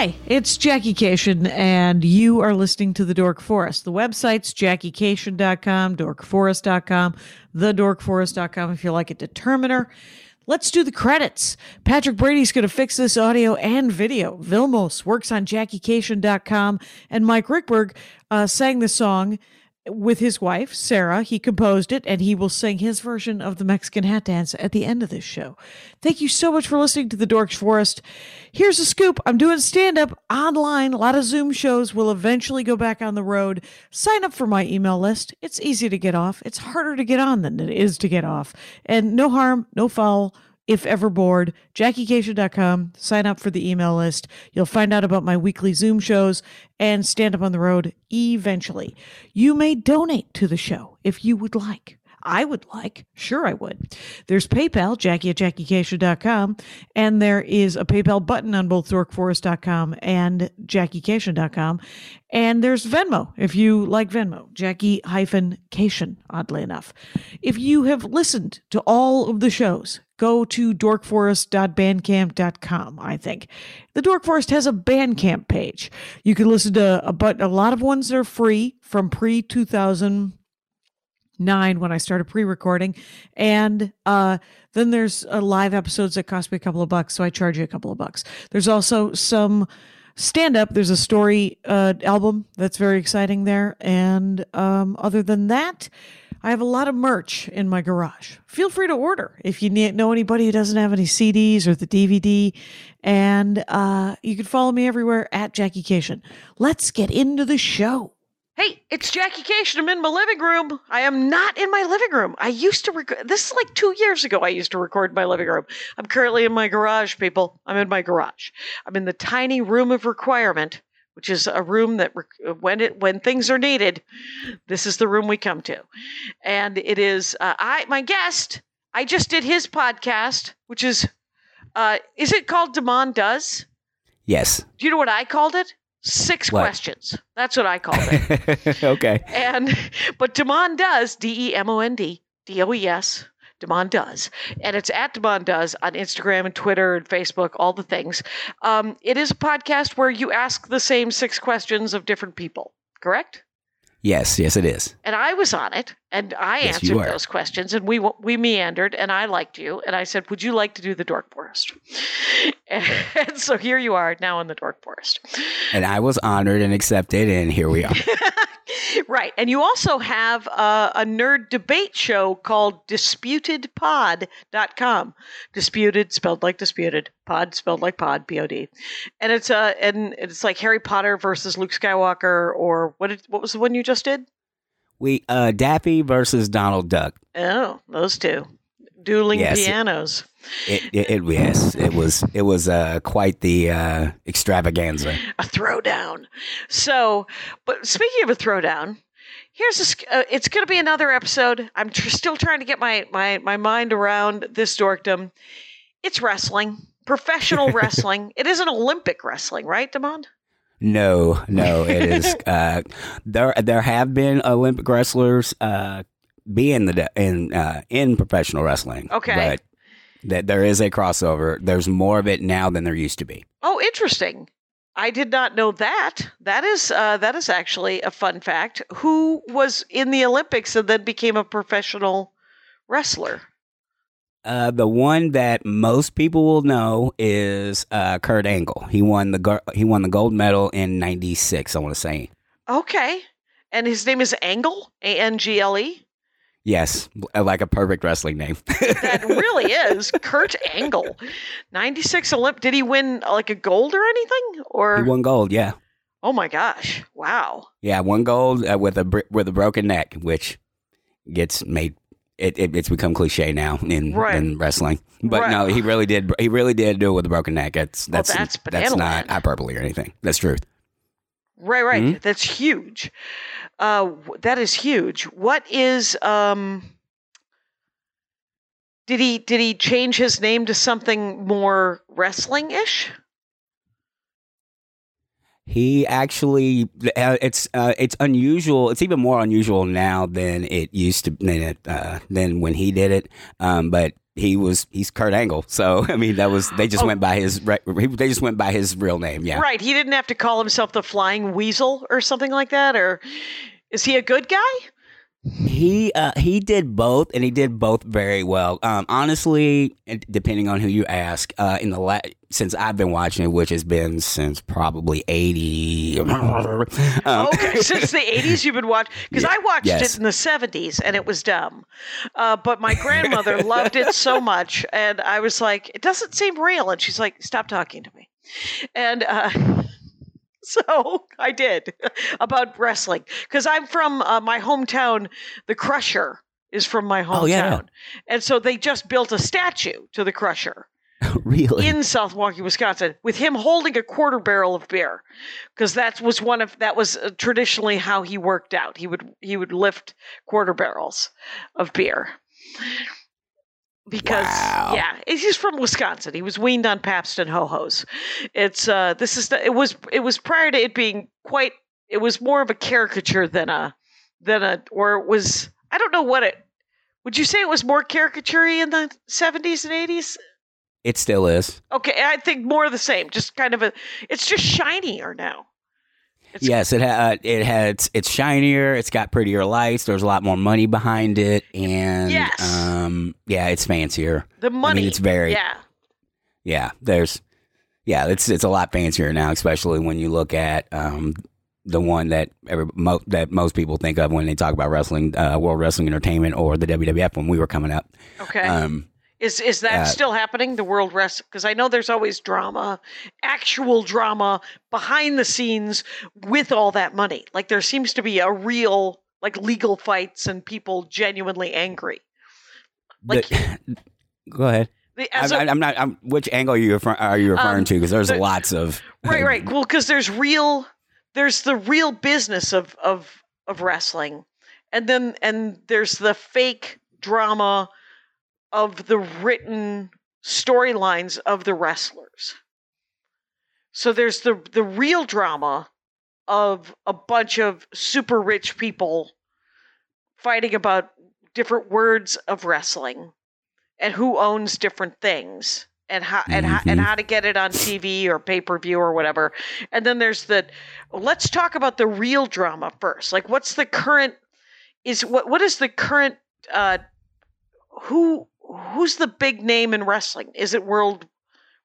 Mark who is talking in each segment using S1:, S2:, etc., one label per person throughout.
S1: Hi, it's Jackie Kashian, and you are listening to The Dork Forest. The website's jackiekashian.com, dorkforest.com, thedorkforest.com if you like a determiner. Let's do the credits. Patrick Brady's going to fix this audio and video. Vilmos works on jackiekashian.com, and Mike Ruekberg uh, sang the song with his wife, Sarah. He composed it, and he will sing his version of the Mexican hat dance at the end of this show. Thank you so much for listening to The Dorks Forest. Here's a scoop I'm doing stand up online. A lot of Zoom shows will eventually go back on the road. Sign up for my email list. It's easy to get off, it's harder to get on than it is to get off. And no harm, no foul if ever bored, JackieKashian.com. Sign up for the email list. You'll find out about my weekly Zoom shows and stand up on the road eventually. You may donate to the show if you would like. I would like. Sure, I would. There's PayPal, Jackie at JackieKashian.com, and there is a PayPal button on both DorkForest.com and JackieKashian.com. And there's Venmo if you like Venmo, Jackie hyphen Kashian, oddly enough. If you have listened to all of the shows, go to dorkforest.bandcamp.com, I think. The Dork Forest has a Bandcamp page. You can listen to a, but a lot of ones that are free from pre 2000 nine when I started pre-recording, and uh, then there's uh, live episodes that cost me a couple of bucks, so I charge you a couple of bucks. There's also some stand-up. There's a story uh, album that's very exciting there, and um, other than that. I have a lot of merch in my garage. Feel free to order if you know anybody who doesn't have any CDs or the DVD. And uh, you can follow me everywhere at Jackie Kashian. Let's get into the show. Hey, it's Jackie Kashian. I'm in my living room. I am not in my living room. I used to record. This is like two years ago. I used to record in my living room. I'm currently in my garage, people. I'm in my garage. I'm in the tiny room of requirement, which is a room that when it when things are needed, this is the room we come to, and it is uh, I my guest. I just did his podcast, which is uh, is it called Demond Does?
S2: Yes.
S1: Do you know what I called it? Six
S2: What?
S1: questions. That's what I called it.
S2: okay.
S1: and but Demond does D E M O N D D O E S. Demond does, and it's at Demond does on Instagram and Twitter and Facebook, all the things. Um, it is a podcast where you ask the same six questions of different people. Correct?
S2: Yes, yes, it is.
S1: And I was on it, and I
S2: Yes,
S1: answered those questions, and we we meandered, and I liked you, and I said, "Would you like to do the Dork Forest?" And so here you are now in the Dork Forest.
S2: And I was honored and accepted, and here we are.
S1: right. And you also have uh, a nerd debate show called disputedpod.com. Disputed, spelled like disputed, pod spelled like pod, P O D. And it's uh, and it's like Harry Potter versus Luke Skywalker, or what did, what was the one you just did?
S2: We uh Daffy versus Donald Duck.
S1: Oh, those two. Dueling
S2: Yes.
S1: pianos.
S2: It, it, it yes, it was it was uh quite the uh extravaganza.
S1: a throwdown. So, but speaking of a throwdown, here's a. Uh, it's going to be another episode. I'm tr- still trying to get my my my mind around this dorkdom. It's wrestling, professional wrestling. It isn't Olympic wrestling, right, Demond?
S2: No, no, it is uh there there have been Olympic wrestlers uh be in the in uh in professional wrestling.
S1: Okay.
S2: But that there is a crossover. There's more of it now than there used to be.
S1: Oh, interesting. I did not know that. That is uh, that is actually a fun fact. Who was in the Olympics and then became a professional wrestler?
S2: Uh, the one that most people will know is uh, Kurt Angle. He won the he won the gold medal in '96. I want to say
S1: Okay, and his name is Angle, A N G L E.
S2: yes, like a perfect wrestling name.
S1: That really is Kurt Angle. 96 Olymp. Did he win uh, like a gold or anything? Or
S2: he won gold. Yeah,
S1: oh my gosh, wow.
S2: yeah, one gold uh, with a br- with a broken neck, which gets made. It, it it's become cliche now in
S1: Right.
S2: in wrestling, but
S1: Right.
S2: no, he really did. He really did do it with a broken neck. It's
S1: Well,
S2: that's
S1: that's
S2: that's not hyperbole or anything. That's truth.
S1: Right, right.
S2: Mhm.
S1: That's huge. Uh, that is huge. What is um? did he did he change his name to something more wrestling ish?
S2: He actually, uh, it's uh, it's unusual. It's even more unusual now than it used to than it uh, than when he did it. Um, but he was he's Kurt Angle, so I mean that was they just
S1: Oh.
S2: went by his they just went by his real name. Yeah,
S1: Right. He didn't have to call himself the Flying Weasel or something like that. Or is he a good guy?
S2: He uh, he did both, and he did both very well. Um, honestly, depending on who you ask, uh, in the la- since I've been watching it, which has been since probably eighty. um,
S1: Okay, since the '80s you've been watching because I watched
S2: Yes.
S1: it in the '70s and it was dumb, uh, but my grandmother loved it so much, and I was like, "It doesn't seem real," and she's like, "Stop talking to me," and uh, so I did about wrestling because I'm from uh, my hometown. The Crusher is from my hometown,
S2: Oh, yeah.
S1: and so they just built a statue to the Crusher
S2: really,
S1: in South Milwaukee, Wisconsin, with him holding a quarter barrel of beer, because that was one of that was uh, traditionally how he worked out. He would he would lift quarter barrels of beer. Because
S2: Wow.
S1: yeah, he's from Wisconsin. He was weaned on Pabst and ho hos. It's uh, this is the, it was it was prior to it being quite. It was more of a caricature than a than a or it was. I don't know what it. Would you say it was more caricature in the seventies and eighties?
S2: it still is.
S1: Okay, I think more of the same. Just kind of a. It's just shinier now. It's-
S2: yes, it ha- uh, it had it's shinier. It's got prettier lights. There's a lot more money behind it, and
S1: Yes.
S2: um, yeah, it's fancier.
S1: The money.
S2: it's very-
S1: Yeah.
S2: Yeah, there's yeah, it's it's a lot fancier now, especially when you look at um the one that every, mo- that most people think of when they talk about wrestling, uh, World Wrestling Entertainment or the WWF when we were coming up.
S1: Okay.
S2: Um,
S1: is is that
S2: uh,
S1: still happening? The world rest because I know there's always drama, actual drama behind the scenes with all that money. Like there seems to be a real like legal fights and people genuinely angry. Like
S2: the- go ahead. I'm,
S1: a,
S2: I'm not. I'm, which angle are you refer- are you referring
S1: Um,
S2: to? Because there's
S1: the-
S2: lots of
S1: right right well because there's real there's the real business of of of wrestling and then and there's the fake drama of the written storylines of the wrestlers so there's the the real drama of a bunch of super rich people fighting about different words of wrestling and who owns different things and how and how and
S2: Mhm.
S1: how to get it on TV or pay per view or whatever. And then there's the let's talk about the real drama first. Like what's the current is what what is the current uh who who's the big name in wrestling? Is it World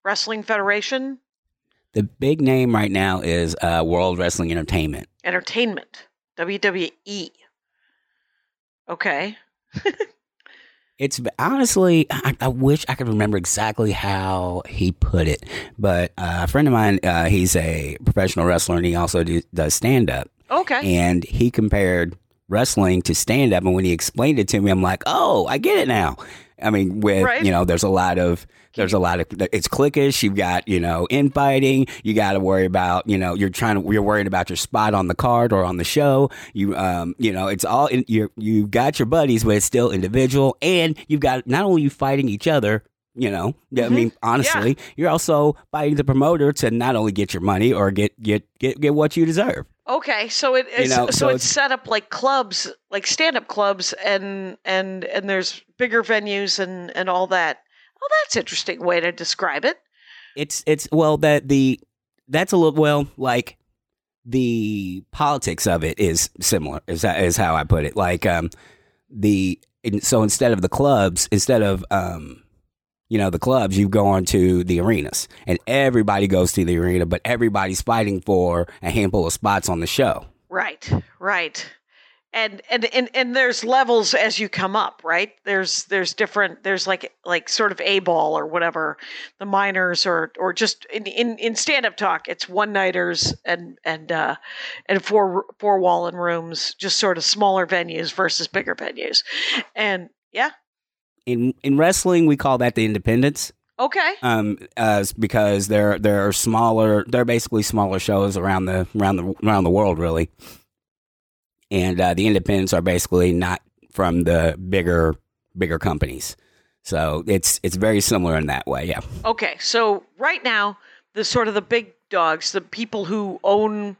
S1: Wrestling Federation?
S2: the big name right now is uh, World Wrestling Entertainment.
S1: Entertainment. WWE. Okay.
S2: It's honestly, I, I wish I could remember exactly how he put it, but uh, a friend of mine, uh, he's a professional wrestler and he also do, does stand up,
S1: Okay.
S2: and he compared wrestling to stand up, and when he explained it to me, I'm like, oh, I get it now. I mean, with
S1: Right.
S2: you know, there's a lot of there's a lot of it's cliquish. You've got you know infighting. You got to worry about you know you're trying to you're worried about your spot on the card or on the show. You um you know it's all in, you you got your buddies, but it's still individual, and you've got not only you fighting each other. You know, I mean, honestly, you're also fighting the promoter to not only get your money or get get get, get what you deserve.
S1: Okay, so it is
S2: know,
S1: so,
S2: so
S1: it's
S2: it's-
S1: set up like clubs, like stand-up clubs, and and and there's bigger venues and and all that. Oh, that's an interesting way to describe it.
S2: It's it's well that the that's a little well like the politics of it is similar is that is how I put it like um the so instead of the clubs instead of um you know the clubs you go on to the arenas and everybody goes to the arena but everybody's fighting for a handful of spots on the show
S1: Right, right. And, and and and there's levels as you come up, right? There's there's different there's like like sort of A ball or whatever, the minors or or just in in, in stand up talk, it's one nighters and and uh and four four wall and rooms, just sort of smaller venues versus bigger venues. And yeah,
S2: in in wrestling we call that the independents
S1: okay.
S2: um, as because there there are smaller, they're basically smaller shows around the around the around the world, really. And uh, the independents are basically not from the bigger bigger companies. So it's it's very similar in that way. Yeah.
S1: Okay, so right now, the sort of the big dogs, the people who own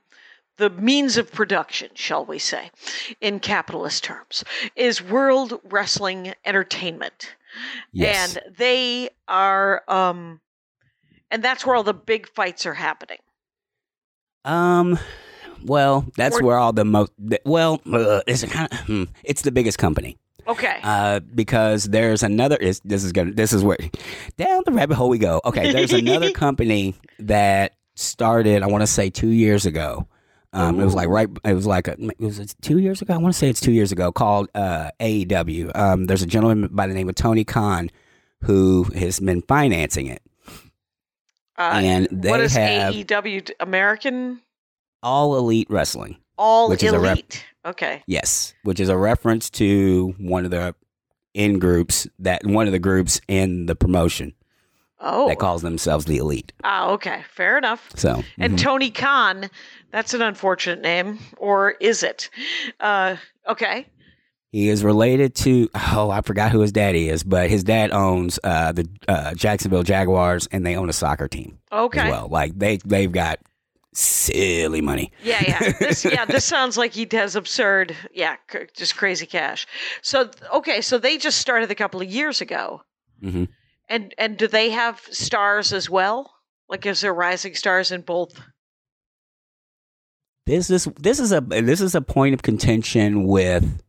S1: the means of production, shall we say, in capitalist terms, is World Wrestling Entertainment.
S2: Yes.
S1: And they are um and that's where all the big fights are happening.
S2: Um. Well, that's
S1: Or-
S2: where all the most. Well, uh, it's kind of. Hmm, it's the biggest company.
S1: Okay.
S2: Uh, because there's another. Is this is gonna. This is where down the rabbit hole we go. Okay, there's another company that started. I want to say two years ago. Um, it was like right. It was like a, it was two years ago. I want to say it's two years ago. Called uh, AEW. Um, there's a gentleman by the name of Tony Khan who has been financing it,
S1: Uh,
S2: and they
S1: what is
S2: have
S1: AEW American
S2: All Elite Wrestling.
S1: All
S2: Which is a
S1: Elite? okay.
S2: Yes, which is a reference to one of the in groups that one of the groups in the promotion
S1: Oh.
S2: that calls themselves the Elite.
S1: Ah, okay. Fair enough.
S2: So,
S1: And
S2: mhm.
S1: Tony Khan, that's an unfortunate name, or is it? Uh, okay.
S2: he is related to oh, I forgot who his daddy is, but his dad owns uh, the uh, Jacksonville Jaguars, and they own a soccer team
S1: Okay.
S2: as well. Like they they've got silly money.
S1: Yeah, yeah. This, yeah, this sounds like he has absurd, yeah, c- just crazy cash. So, okay, so they just started a couple of years ago,
S2: Mhm.
S1: And and do they have stars as well? Like, is there rising stars in both?
S2: this is this is a this is a point of contention with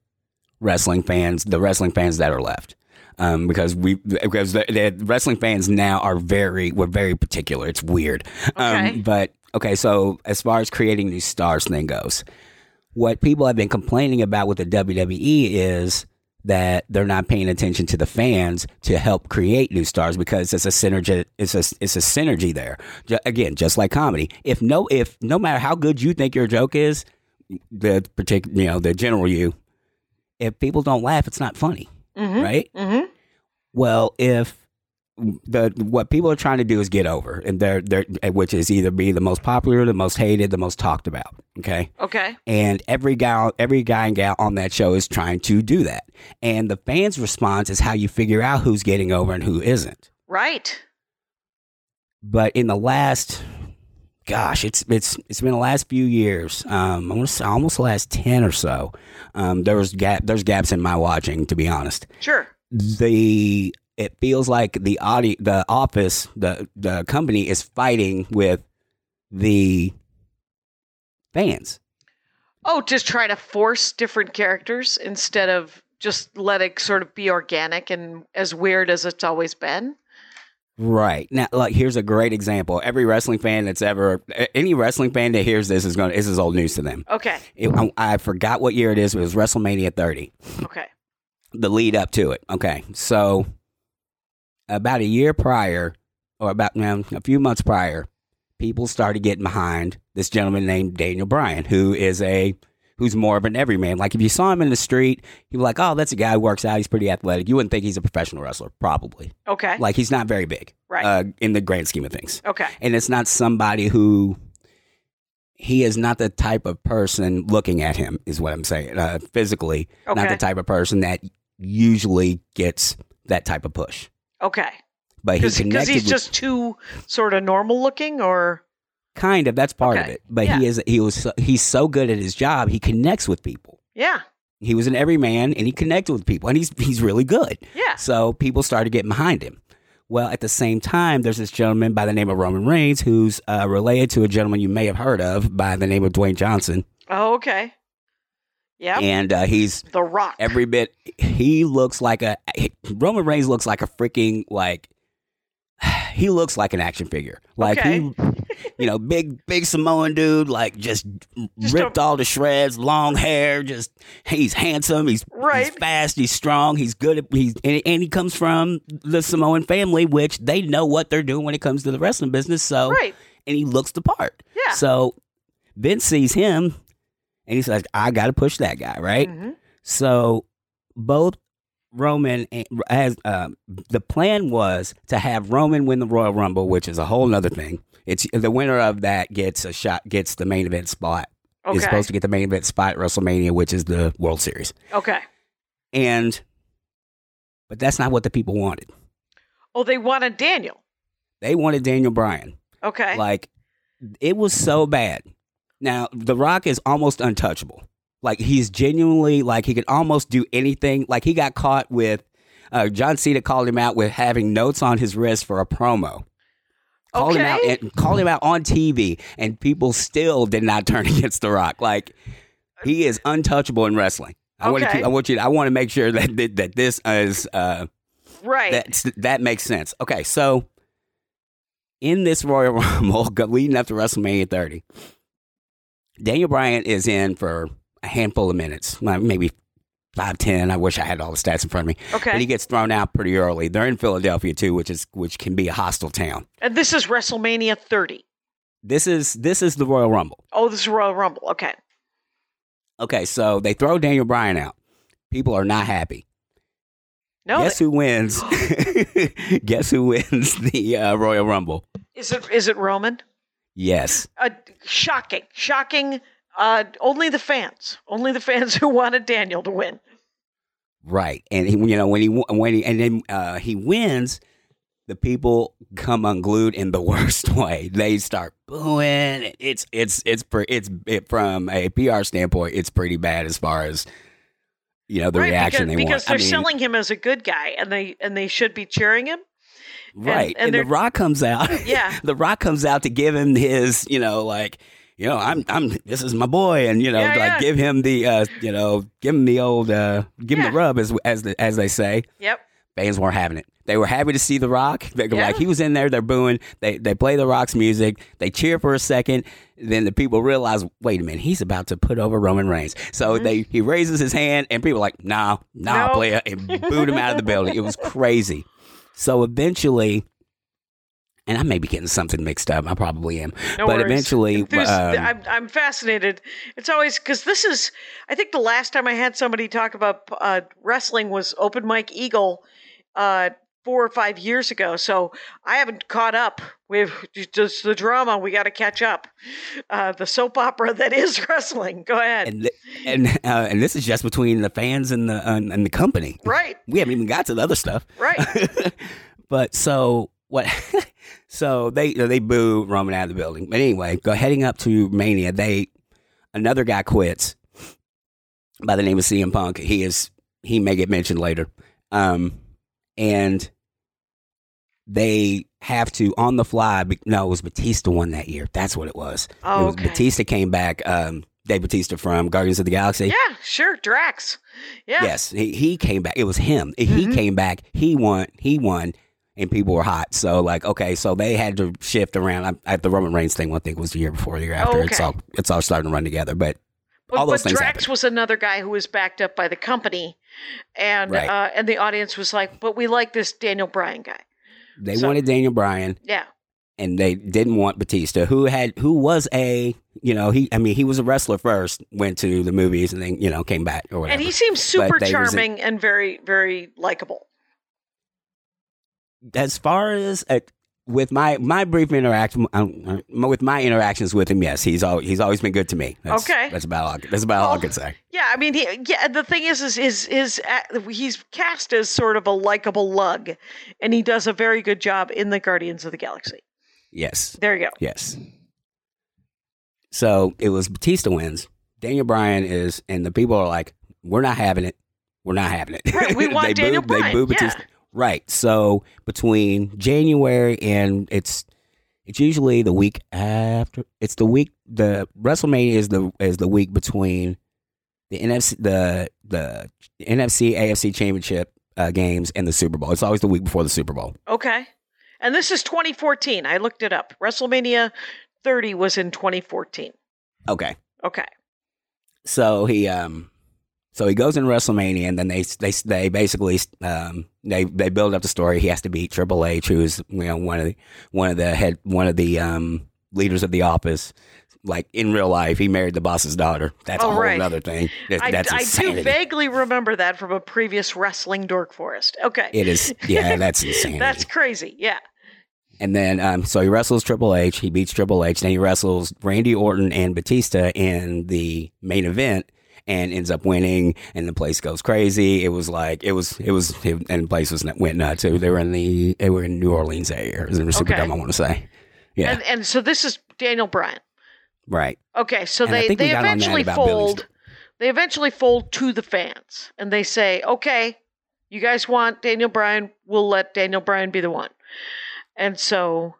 S2: wrestling fans, the wrestling fans that are left. Um, because we because the, the wrestling fans now are very we're very particular. It's weird.
S1: Okay.
S2: Um, but okay, so as far as creating new stars thing goes, what people have been complaining about with the WWE is that they're not paying attention to the fans to help create new stars because it's a synergy it's a it's a synergy there. Ju- again, just like comedy. If no if no matter how good you think your joke is, the particular you know the general you, if people don't laugh, it's not funny,
S1: Mm-hmm.
S2: right?
S1: Mm-hmm.
S2: Well, if the what people are trying to do is get over, and they're they're which is either be the most popular, the most hated, the most talked about. Okay,
S1: Okay.
S2: and every guy every guy and gal on that show is trying to do that, and the fans' response is how you figure out who's getting over and who isn't.
S1: Right.
S2: But in the last, gosh, it's it's it's been the last few years. Um, I want to say almost the last ten or so. Um, there was gap there's gaps in my watching, to be honest.
S1: Sure.
S2: the it feels like the audi the office the the company is fighting with the fans
S1: Oh, just try to force different characters instead of just let it sort of be organic and as weird as it's always been.
S2: right now like here's a great example every wrestling fan that's ever any wrestling fan that hears this is going to this is old news to them
S1: Okay.
S2: it, I, I forgot what year it is it was wrestlemania 30
S1: Okay.
S2: the lead up to it. Okay, so about a year prior, or about now a few months prior, people started getting behind this gentleman named Daniel Bryan, who is a who's more of an everyman. Like if you saw him in the street, you'd be like, "Oh, that's a guy who works out. He's pretty athletic." You wouldn't think he's a professional wrestler, probably.
S1: Okay.
S2: Like he's not very big,
S1: Right.
S2: Uh, in the grand scheme of things
S1: okay.
S2: and it's not somebody who he is not the type of person looking at him is what i'm saying uh, physically not the type of person that usually gets that type of push
S1: Okay.
S2: but he
S1: Because
S2: connected
S1: he's
S2: with
S1: just too sort of normal looking, or
S2: kind of that's part of it but
S1: Yeah.
S2: he is he was. He's so good at his job he connects with people
S1: yeah,
S2: he was an everyman and he connected with people and he's he's really good
S1: yeah.
S2: So people started getting behind him. Well, at the same time, there's this gentleman by the name of Roman Reigns who's uh, related to a gentleman you may have heard of by the name of Dwayne Johnson.
S1: Oh, okay. Yeah.
S2: And uh, he's
S1: The Rock.
S2: every bit, he looks like a, Roman Reigns looks like a freaking, like, he looks like an action figure. Like
S1: Okay.
S2: he, you know, big, big Samoan dude, like just,
S1: Just
S2: ripped
S1: a-
S2: all to shreds, long hair, just, he's handsome, he's,
S1: Right.
S2: he's fast, he's strong, he's good at, he's, and, and he comes from the Samoan family, which they know what they're doing when it comes to the wrestling business. So,
S1: Right.
S2: and he looks the part.
S1: Yeah.
S2: So Vince sees him and he's like, I got to push that guy, right?
S1: Mhm.
S2: So both Roman and as um, the plan was to have Roman win the Royal Rumble, which is a whole other thing. It's the winner of that gets a shot, gets the main event spot.
S1: Okay.
S2: Is supposed to get the main event spot at WrestleMania, which is the World Series.
S1: okay.
S2: And But that's not what the people wanted.
S1: Oh, they wanted Daniel.
S2: They wanted Daniel Bryan.
S1: Okay.
S2: Like it was so bad. Now, The Rock is almost untouchable. Like he's genuinely like he could almost do anything. Like he got caught with uh, John Cena called him out with having notes on his wrist for a promo. Called him out and called him out on TV, and people still did not turn against The Rock. Like he is untouchable in wrestling. I want to
S1: Okay.
S2: keep, I want you. I want to make sure that that, that this is uh,
S1: right.
S2: that that makes sense. Okay, so in this Royal Rumble leading up to WrestleMania 30, Daniel Bryan is in for a handful of minutes, maybe five ten. I wish I had all the stats in front of me,
S1: okay.
S2: but he gets thrown out pretty early. They're in Philadelphia too, which is which can be a hostile town.
S1: and this is WrestleMania 30.
S2: This is this is the Royal Rumble.
S1: Oh, this is Royal Rumble. Okay.
S2: Okay, so they throw Daniel Bryan out. People are not happy.
S1: No,
S2: Guess who wins? Guess who wins the uh, Royal Rumble?
S1: is it is it Roman?
S2: Yes.
S1: Uh, shocking, shocking. Uh, only the fans, only the fans who wanted Daniel to win.
S2: Right, and he, you know when he when he and then uh, he wins, the people come unglued in the worst way. They start booing. It's it's it's it's it, from a PR standpoint, it's pretty bad as far as you know the
S1: right,
S2: reaction
S1: because,
S2: they
S1: because
S2: want.
S1: they're
S2: I mean,
S1: selling him as a good guy, and they and they should be cheering him.
S2: Right,
S1: and
S2: and, the Rock comes out.
S1: Yeah.
S2: the Rock comes out to give him his you know like. You know, I'm, I'm. This is my boy, and you know,
S1: Yeah,
S2: like
S1: yeah.
S2: give him the, uh, you know, give him the old, uh, give him the rub, as as the, as they say.
S1: Yep.
S2: fans weren't having it. They were happy to see The Rock. They,
S1: Yeah.
S2: Like he was in there, they're booing. They they play The Rock's music. They cheer for a second. Then the people realize, wait a minute, he's about to put over Roman Reigns. So they he raises his hand, and people are like, nah, nah,
S1: Mm-hmm. No.
S2: player, and booed him out of the building. It was crazy. So eventually. And I may be getting something mixed up. I probably am.
S1: No
S2: but
S1: worries.
S2: eventually, um,
S1: I'm I'm fascinated. It's always because this is. I think the last time I had somebody talk about uh, wrestling was Open Mike Eagle, uh, four or five years ago. So I haven't caught up. We've just the drama. We got to catch up. Uh, the soap opera that is wrestling. Go ahead.
S2: and and uh, and this is just between the fans and the uh, and the company.
S1: right.
S2: We haven't even got to the other stuff.
S1: Right.
S2: but so what? so they they boo Roman out of the building. But anyway, go heading up to Mania. They another guy quits by the name of CM Punk. He is he may get mentioned later, um, and they have to on the fly. No, it was Batista won that year. That's what it was.
S1: Oh,
S2: it was
S1: okay.
S2: Batista came back. Um, Dave Batista from Guardians of the Galaxy.
S1: Yeah. Sure. Drax. Yeah.
S2: Yes, he, he came back. It was him. He
S1: Mhm.
S2: came back. He won. He won, and people were hot. So like, okay, so they had to shift around. I, I, the Roman Reigns thing, I think, was the year before, the year after. It's
S1: okay.
S2: all it's all starting to run together. But
S1: But,
S2: all those
S1: but
S2: things
S1: Drax
S2: happen.
S1: was another guy who was backed up by the company, and
S2: Right.
S1: uh, and the audience was like, "But we like this Daniel Bryan guy."
S2: They
S1: So-
S2: wanted Daniel Bryan,
S1: Yeah,
S2: and they didn't want Batista, who had who was a you know he I mean he was a wrestler first, went to the movies, and then you know came back or whatever.
S1: and he seems super charming and very very likable.
S2: as far as with my my brief interaction um, uh, with my interactions with him, yes, he's al- he's always been good to me. That's,
S1: Okay.
S2: that's about all, that's about all I can say.
S1: Yeah, I mean, he, yeah. The thing is, is is is uh, he's cast as sort of a likable lug, and he does a very good job in the Guardians of the Galaxy.
S2: Yes,
S1: There you go.
S2: yes. So it was Batista wins. Daniel Bryan is, and the people are like, "We're not having it. We're not having it."
S1: Right, we want
S2: they
S1: Daniel
S2: boo, They
S1: Bryan,
S2: boo
S1: yeah.
S2: Batista. Right. So between January and it's it's usually the week after. It's the week. The WrestleMania is the is the week between the NFC the the NFC AFC Championship uh, games and the Super Bowl. It's always the week before the Super Bowl.
S1: Okay, and this is 2014. I looked it up. WrestleMania 30 was in 2014.
S2: Okay.
S1: Okay.
S2: So he um so he goes in WrestleMania and then they they they basically um they they build up the story. He has to beat Triple H, who's you know one of the one of the head one of the um leaders of the office. Like in real life, he married the boss's daughter. That's
S1: Oh,
S2: a whole
S1: right.
S2: other thing. That-
S1: I,
S2: that's
S1: I do vaguely remember that from a previous wrestling Dork Forest. Okay.
S2: it is yeah, that's insanity.
S1: That's crazy. Yeah.
S2: And then, um, so he wrestles Triple H. He beats Triple H. Then he wrestles Randy Orton and Batista in the main event. And ends up winning, and the place goes crazy. It was like it was it was it, and the place was went nuts. It- They were in the they were in New Orleans area. It was in
S1: Okay.
S2: Superdome, I want to say. Yeah,
S1: And and so this is Daniel Bryan.
S2: right.
S1: Okay, so
S2: And
S1: they they
S2: got on that
S1: eventually
S2: Billy's-
S1: fold. They eventually fold to the fans, and they say, "Okay, you guys want Daniel Bryan? We'll let Daniel Bryan be the one." And so,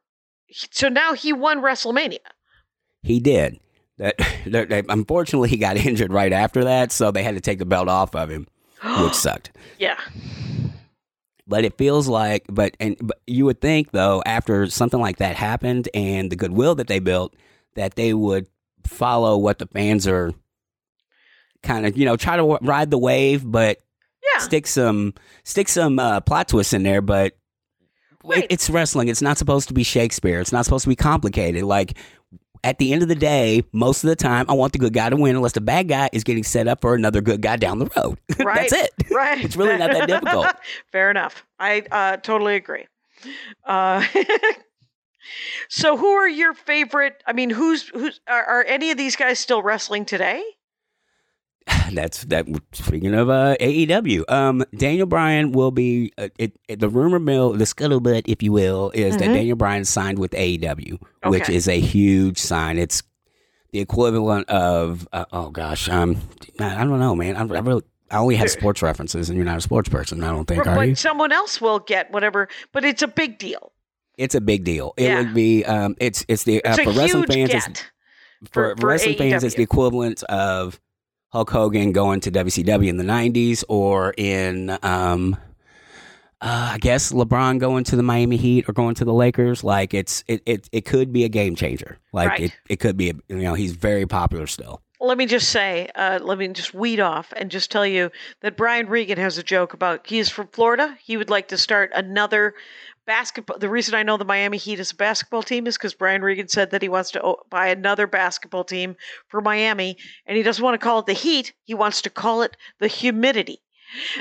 S1: so now he won WrestleMania.
S2: He did. That, unfortunately, he got injured right after that, so they had to take the belt off of him, which sucked.
S1: Yeah,
S2: But it feels like, but and but you would think though, after something like that happened and the goodwill that they built, that they would follow what the fans are kind of, you know, try to w- ride the wave, but
S1: yeah.
S2: stick some stick some uh, plot twists in there. But it, it's wrestling; it's not supposed to be Shakespeare. It's not supposed to be complicated. Like at the end of the day, most of the time, I want the good guy to win, unless the bad guy is getting set up for another good guy down the road.
S1: Right.
S2: That's it.
S1: Right.
S2: It's really not that difficult.
S1: Fair enough. I uh, totally agree. Uh, so, who are your favorite? I mean, who's who's are, are any of these guys still wrestling today?
S2: That's that. Speaking of uh, AEW, um, Daniel Bryan will be uh, it, it- the rumor mill, the scuttlebutt, if you will, is that
S1: Mhm.
S2: Daniel Bryan signed with AEW, which is a huge sign. It's the equivalent of uh, oh gosh, um, I I don't know, man. I, I really. I only have sports references, and you're not a sports person. I don't think, are
S1: but
S2: you?
S1: someone else will get whatever. But it's a big deal.
S2: It's a big deal. It
S1: Yeah.
S2: would be. Um, it's it's the uh,
S1: It's
S2: for wrestling fans. It's,
S1: for-
S2: for,
S1: for
S2: wrestling fans, it's the equivalent of Hulk Hogan going to WCW in the '90s, or in, um, uh, I guess LeBron going to the Miami Heat or going to the Lakers. Like it's it it, it could be a game changer. Like
S1: Right.
S2: it, it could be. A, you know, he's very popular still.
S1: Let me just say, uh, let me just weed off and just tell you that Brian Regan has a joke about he is from Florida. He would like to start another basketball. The reason I know the Miami Heat is a basketball team is because Brian Regan said that he wants to buy another basketball team for Miami, and he doesn't want to call it the Heat. He wants to call it the Humidity.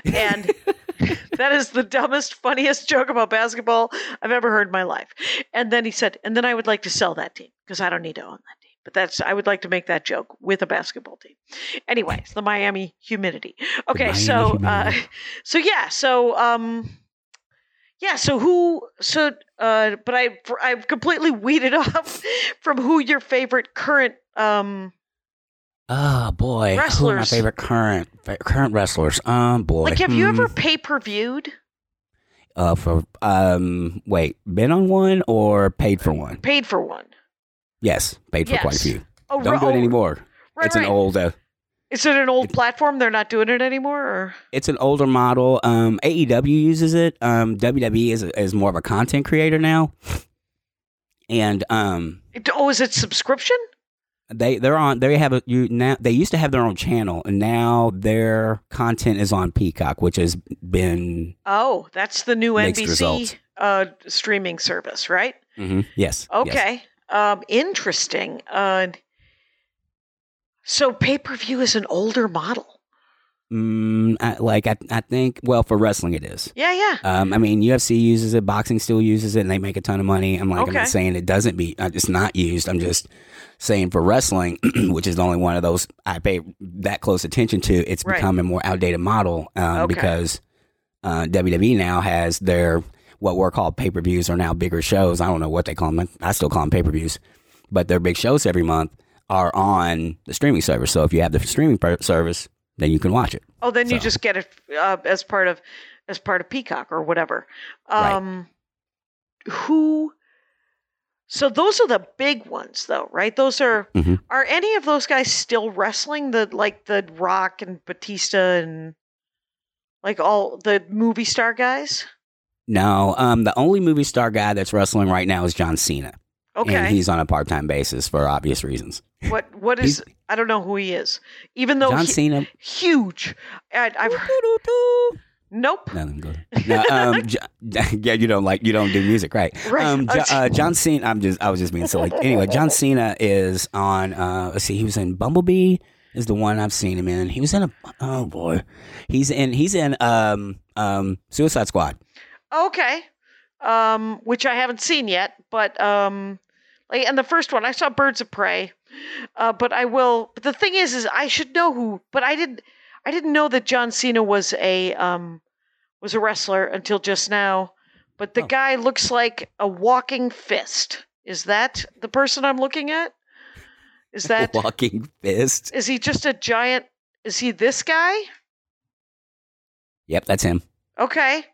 S1: And that is the dumbest, funniest joke about basketball I've ever heard in my life. And then he said, and then I would like to sell that team because I don't need to own that team. But that's I would like to make that joke with a basketball team. Anyways, the Miami humidity. Okay, so uh, so yeah, so um, yeah, so who so uh, but I I've completely weeded off from who your favorite current um
S2: Oh boy, who are my favorite current current wrestlers? Um, boy,
S1: like have you
S2: Hmm.
S1: ever pay per viewed
S2: uh for um wait been on one or paid for one?
S1: paid for one?
S2: Yes, paid for quite a few.
S1: Oh,
S2: Don't do
S1: oh,
S2: it anymore.
S1: Right,
S2: it's
S1: right.
S2: an old. Uh,
S1: Is it an old
S2: it-
S1: platform? They're not doing it anymore, or
S2: it's an older model. Um, AEW uses it. Um, WWE is is more of a content creator now, and um,
S1: oh, is it subscription?
S2: they they're on. They have a you now. They used to have their own channel, and now their content is on Peacock, which has been
S1: Oh, that's the new NBC
S2: results.
S1: uh, streaming service, right?
S2: Mm-hmm. yes. yes.
S1: Okay. Um, interesting. Uh, so pay per view is an older model.
S2: Mm, I, like I, I think well for wrestling it is.
S1: Yeah, yeah.
S2: Um, I mean, UFC uses it, boxing still uses it, and they make a ton of money. I'm like, I'm not saying it doesn't be, uh, it's not used. I'm just saying for wrestling, which is the only one of those I pay that close attention to, it's
S1: Right.
S2: become a more outdated model um,
S1: Okay.
S2: because uh, WWE now has their what were called pay per views are now bigger shows. I don't know what they call them. I still call them pay per views, but they're big shows every month are on the streaming service. So if you have the streaming per- service, then you can watch it.
S1: Oh, then you just get it uh, as part of as part of Peacock or whatever.
S2: Right.
S1: Um, Who? So those are the big ones, though, right? Those are.
S2: Mhm.
S1: Are any of those guys still wrestling? The like the Rock and Batista and like all the movie star guys.
S2: No, um, the only movie star guy that's wrestling right now is John Cena.
S1: Okay.
S2: And he's on a part time basis for obvious reasons.
S1: What what is I don't know who he is. Even though
S2: John
S1: he,
S2: Cena.
S1: huge. I, I've nope.
S2: No, ahead. no, um, yeah, you don't like you don't do music, right?
S1: Right.
S2: Um, Jo- uh, John Cena. I'm just I was just being silly. Anyway, John Cena is on. Uh, let's see, he was in Bumblebee. Is the one I've seen him in. He was in a. Oh boy, he's in. He's in. Um, um, Suicide Squad.
S1: Okay. Um, which I haven't seen yet, but um, like and the first one I saw Birds of Prey, Uh, but I will. But the thing is, is I should know who. But I didn't. I didn't know that John Cena was a um was a wrestler until just now. But the
S2: Oh.
S1: guy looks like a walking fist. Is that the person I'm looking at? Is that
S2: walking fist?
S1: is he just a giant? Is he this guy?
S2: Yep, that's him.
S1: Okay.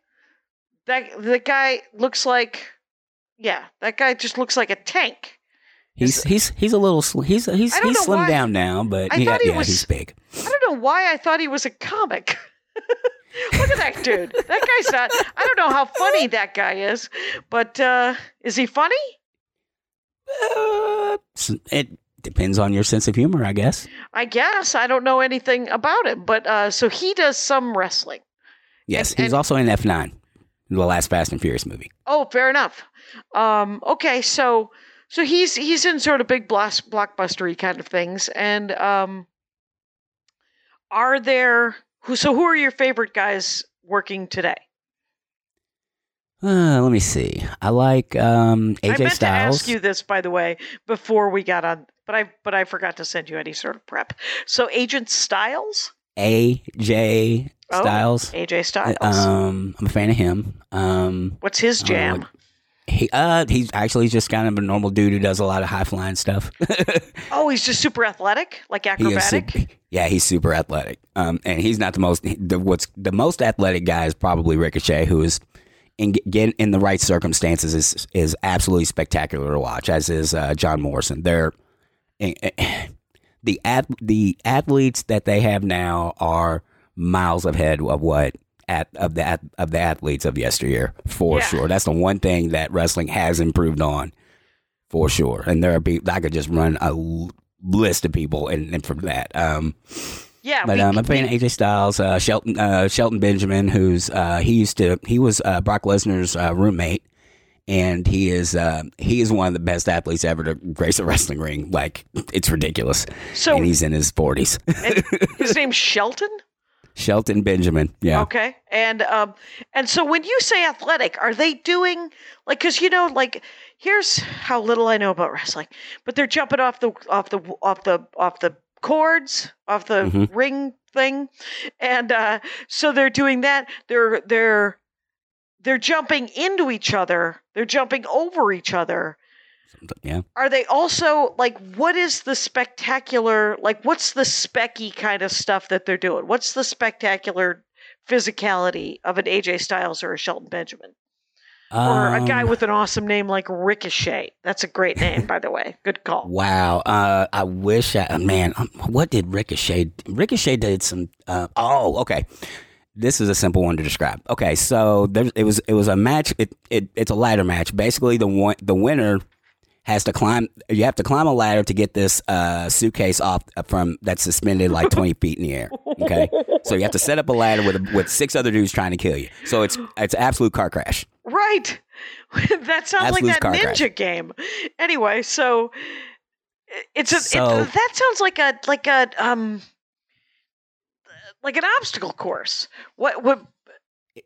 S1: That the guy looks like yeah, that guy just looks like a tank.
S2: He's he's he's a little sl- he's he's he's slimmed
S1: why-
S2: down now, but
S1: I
S2: yeah,
S1: he was-
S2: he's big.
S1: I don't know why I thought he was a comic. Look at that dude. That guy's not I don't know how funny that guy is, but uh is he funny?
S2: Uh, it depends on your sense of humor, I guess.
S1: I guess. I don't know anything about him, but uh so he does some wrestling.
S2: Yes,
S1: And-
S2: he's
S1: and-
S2: also in F nine, the last Fast and Furious movie.
S1: Oh, fair enough. Um, okay, so so he's he's in sort of big blast blockbustery kind of things, and um, are there who? So who are your favorite guys working today?
S2: Uh, let me see. I like um, AJ Styles.
S1: I meant
S2: Styles.
S1: to ask you this, by the way, before we got on, but I but I forgot to send you any sort of prep. So Agent Styles,
S2: AJ
S1: Oh,
S2: Styles.
S1: AJ Styles.
S2: Um, I'm a fan of him. Um,
S1: What's his
S2: uh,
S1: jam?
S2: He uh, he's actually just kind of a normal dude who does a lot of high flying stuff.
S1: oh, he's just super athletic, like acrobatic.
S2: super- yeah, he's super athletic. Um, and he's not the most. The what's the most athletic guy is probably Ricochet, who is in get in the right circumstances is is absolutely spectacular to watch. As is uh, John Morrison. They're eh, eh, the the athletes that they have now are miles ahead of what. At, of the of the athletes of yesteryear, for
S1: Yeah.
S2: sure. That's the one thing that wrestling has improved on, for sure. And there are people I could just run a list of people, and, and from that, um,
S1: yeah,
S2: but um, I'm playing AJ Styles, uh, Shelton, uh, Shelton Benjamin, who's uh, he used to he was uh, Brock Lesnar's uh, roommate, and he is uh, he is one of the best athletes ever to grace a wrestling ring. Like it's ridiculous,
S1: So-
S2: and he's in his 40s.
S1: his name's Shelton.
S2: Shelton Benjamin, yeah,
S1: Okay. And um and so when you say athletic, are they doing like cuz you know like here's how little I know about wrestling. But they're jumping off the off the off the off the cords, off the
S2: Mhm.
S1: ring thing. And uh so they're doing that. They're they're they're jumping into each other. They're jumping over each other.
S2: Yeah.
S1: Are they also like what is the spectacular like what's the specky kind of stuff that they're doing? What's the spectacular physicality of an AJ Styles or a Shelton Benjamin? Or a guy
S2: Um,
S1: with an awesome name like Ricochet. That's a great name, by the way. Good call.
S2: Wow. Uh, I wish I, uh, man, um, what did Ricochet, Ricochet did some, uh, oh, okay. This is a simple one to describe. Okay. So there, it was, it was a match. It, it, it's a ladder match. Basically the one, the winner has to climb, you have to climb a ladder to get this, uh, suitcase off uh, from, that's suspended like 20 feet in the air. Okay. So you have to set up a ladder with, with six other dudes trying to kill you. So it's, it's absolute car crash.
S1: Right. that sounds like that ninja
S2: crash.
S1: game. Anyway, so it's a
S2: So-
S1: it, that sounds like a like a um like an obstacle course. What what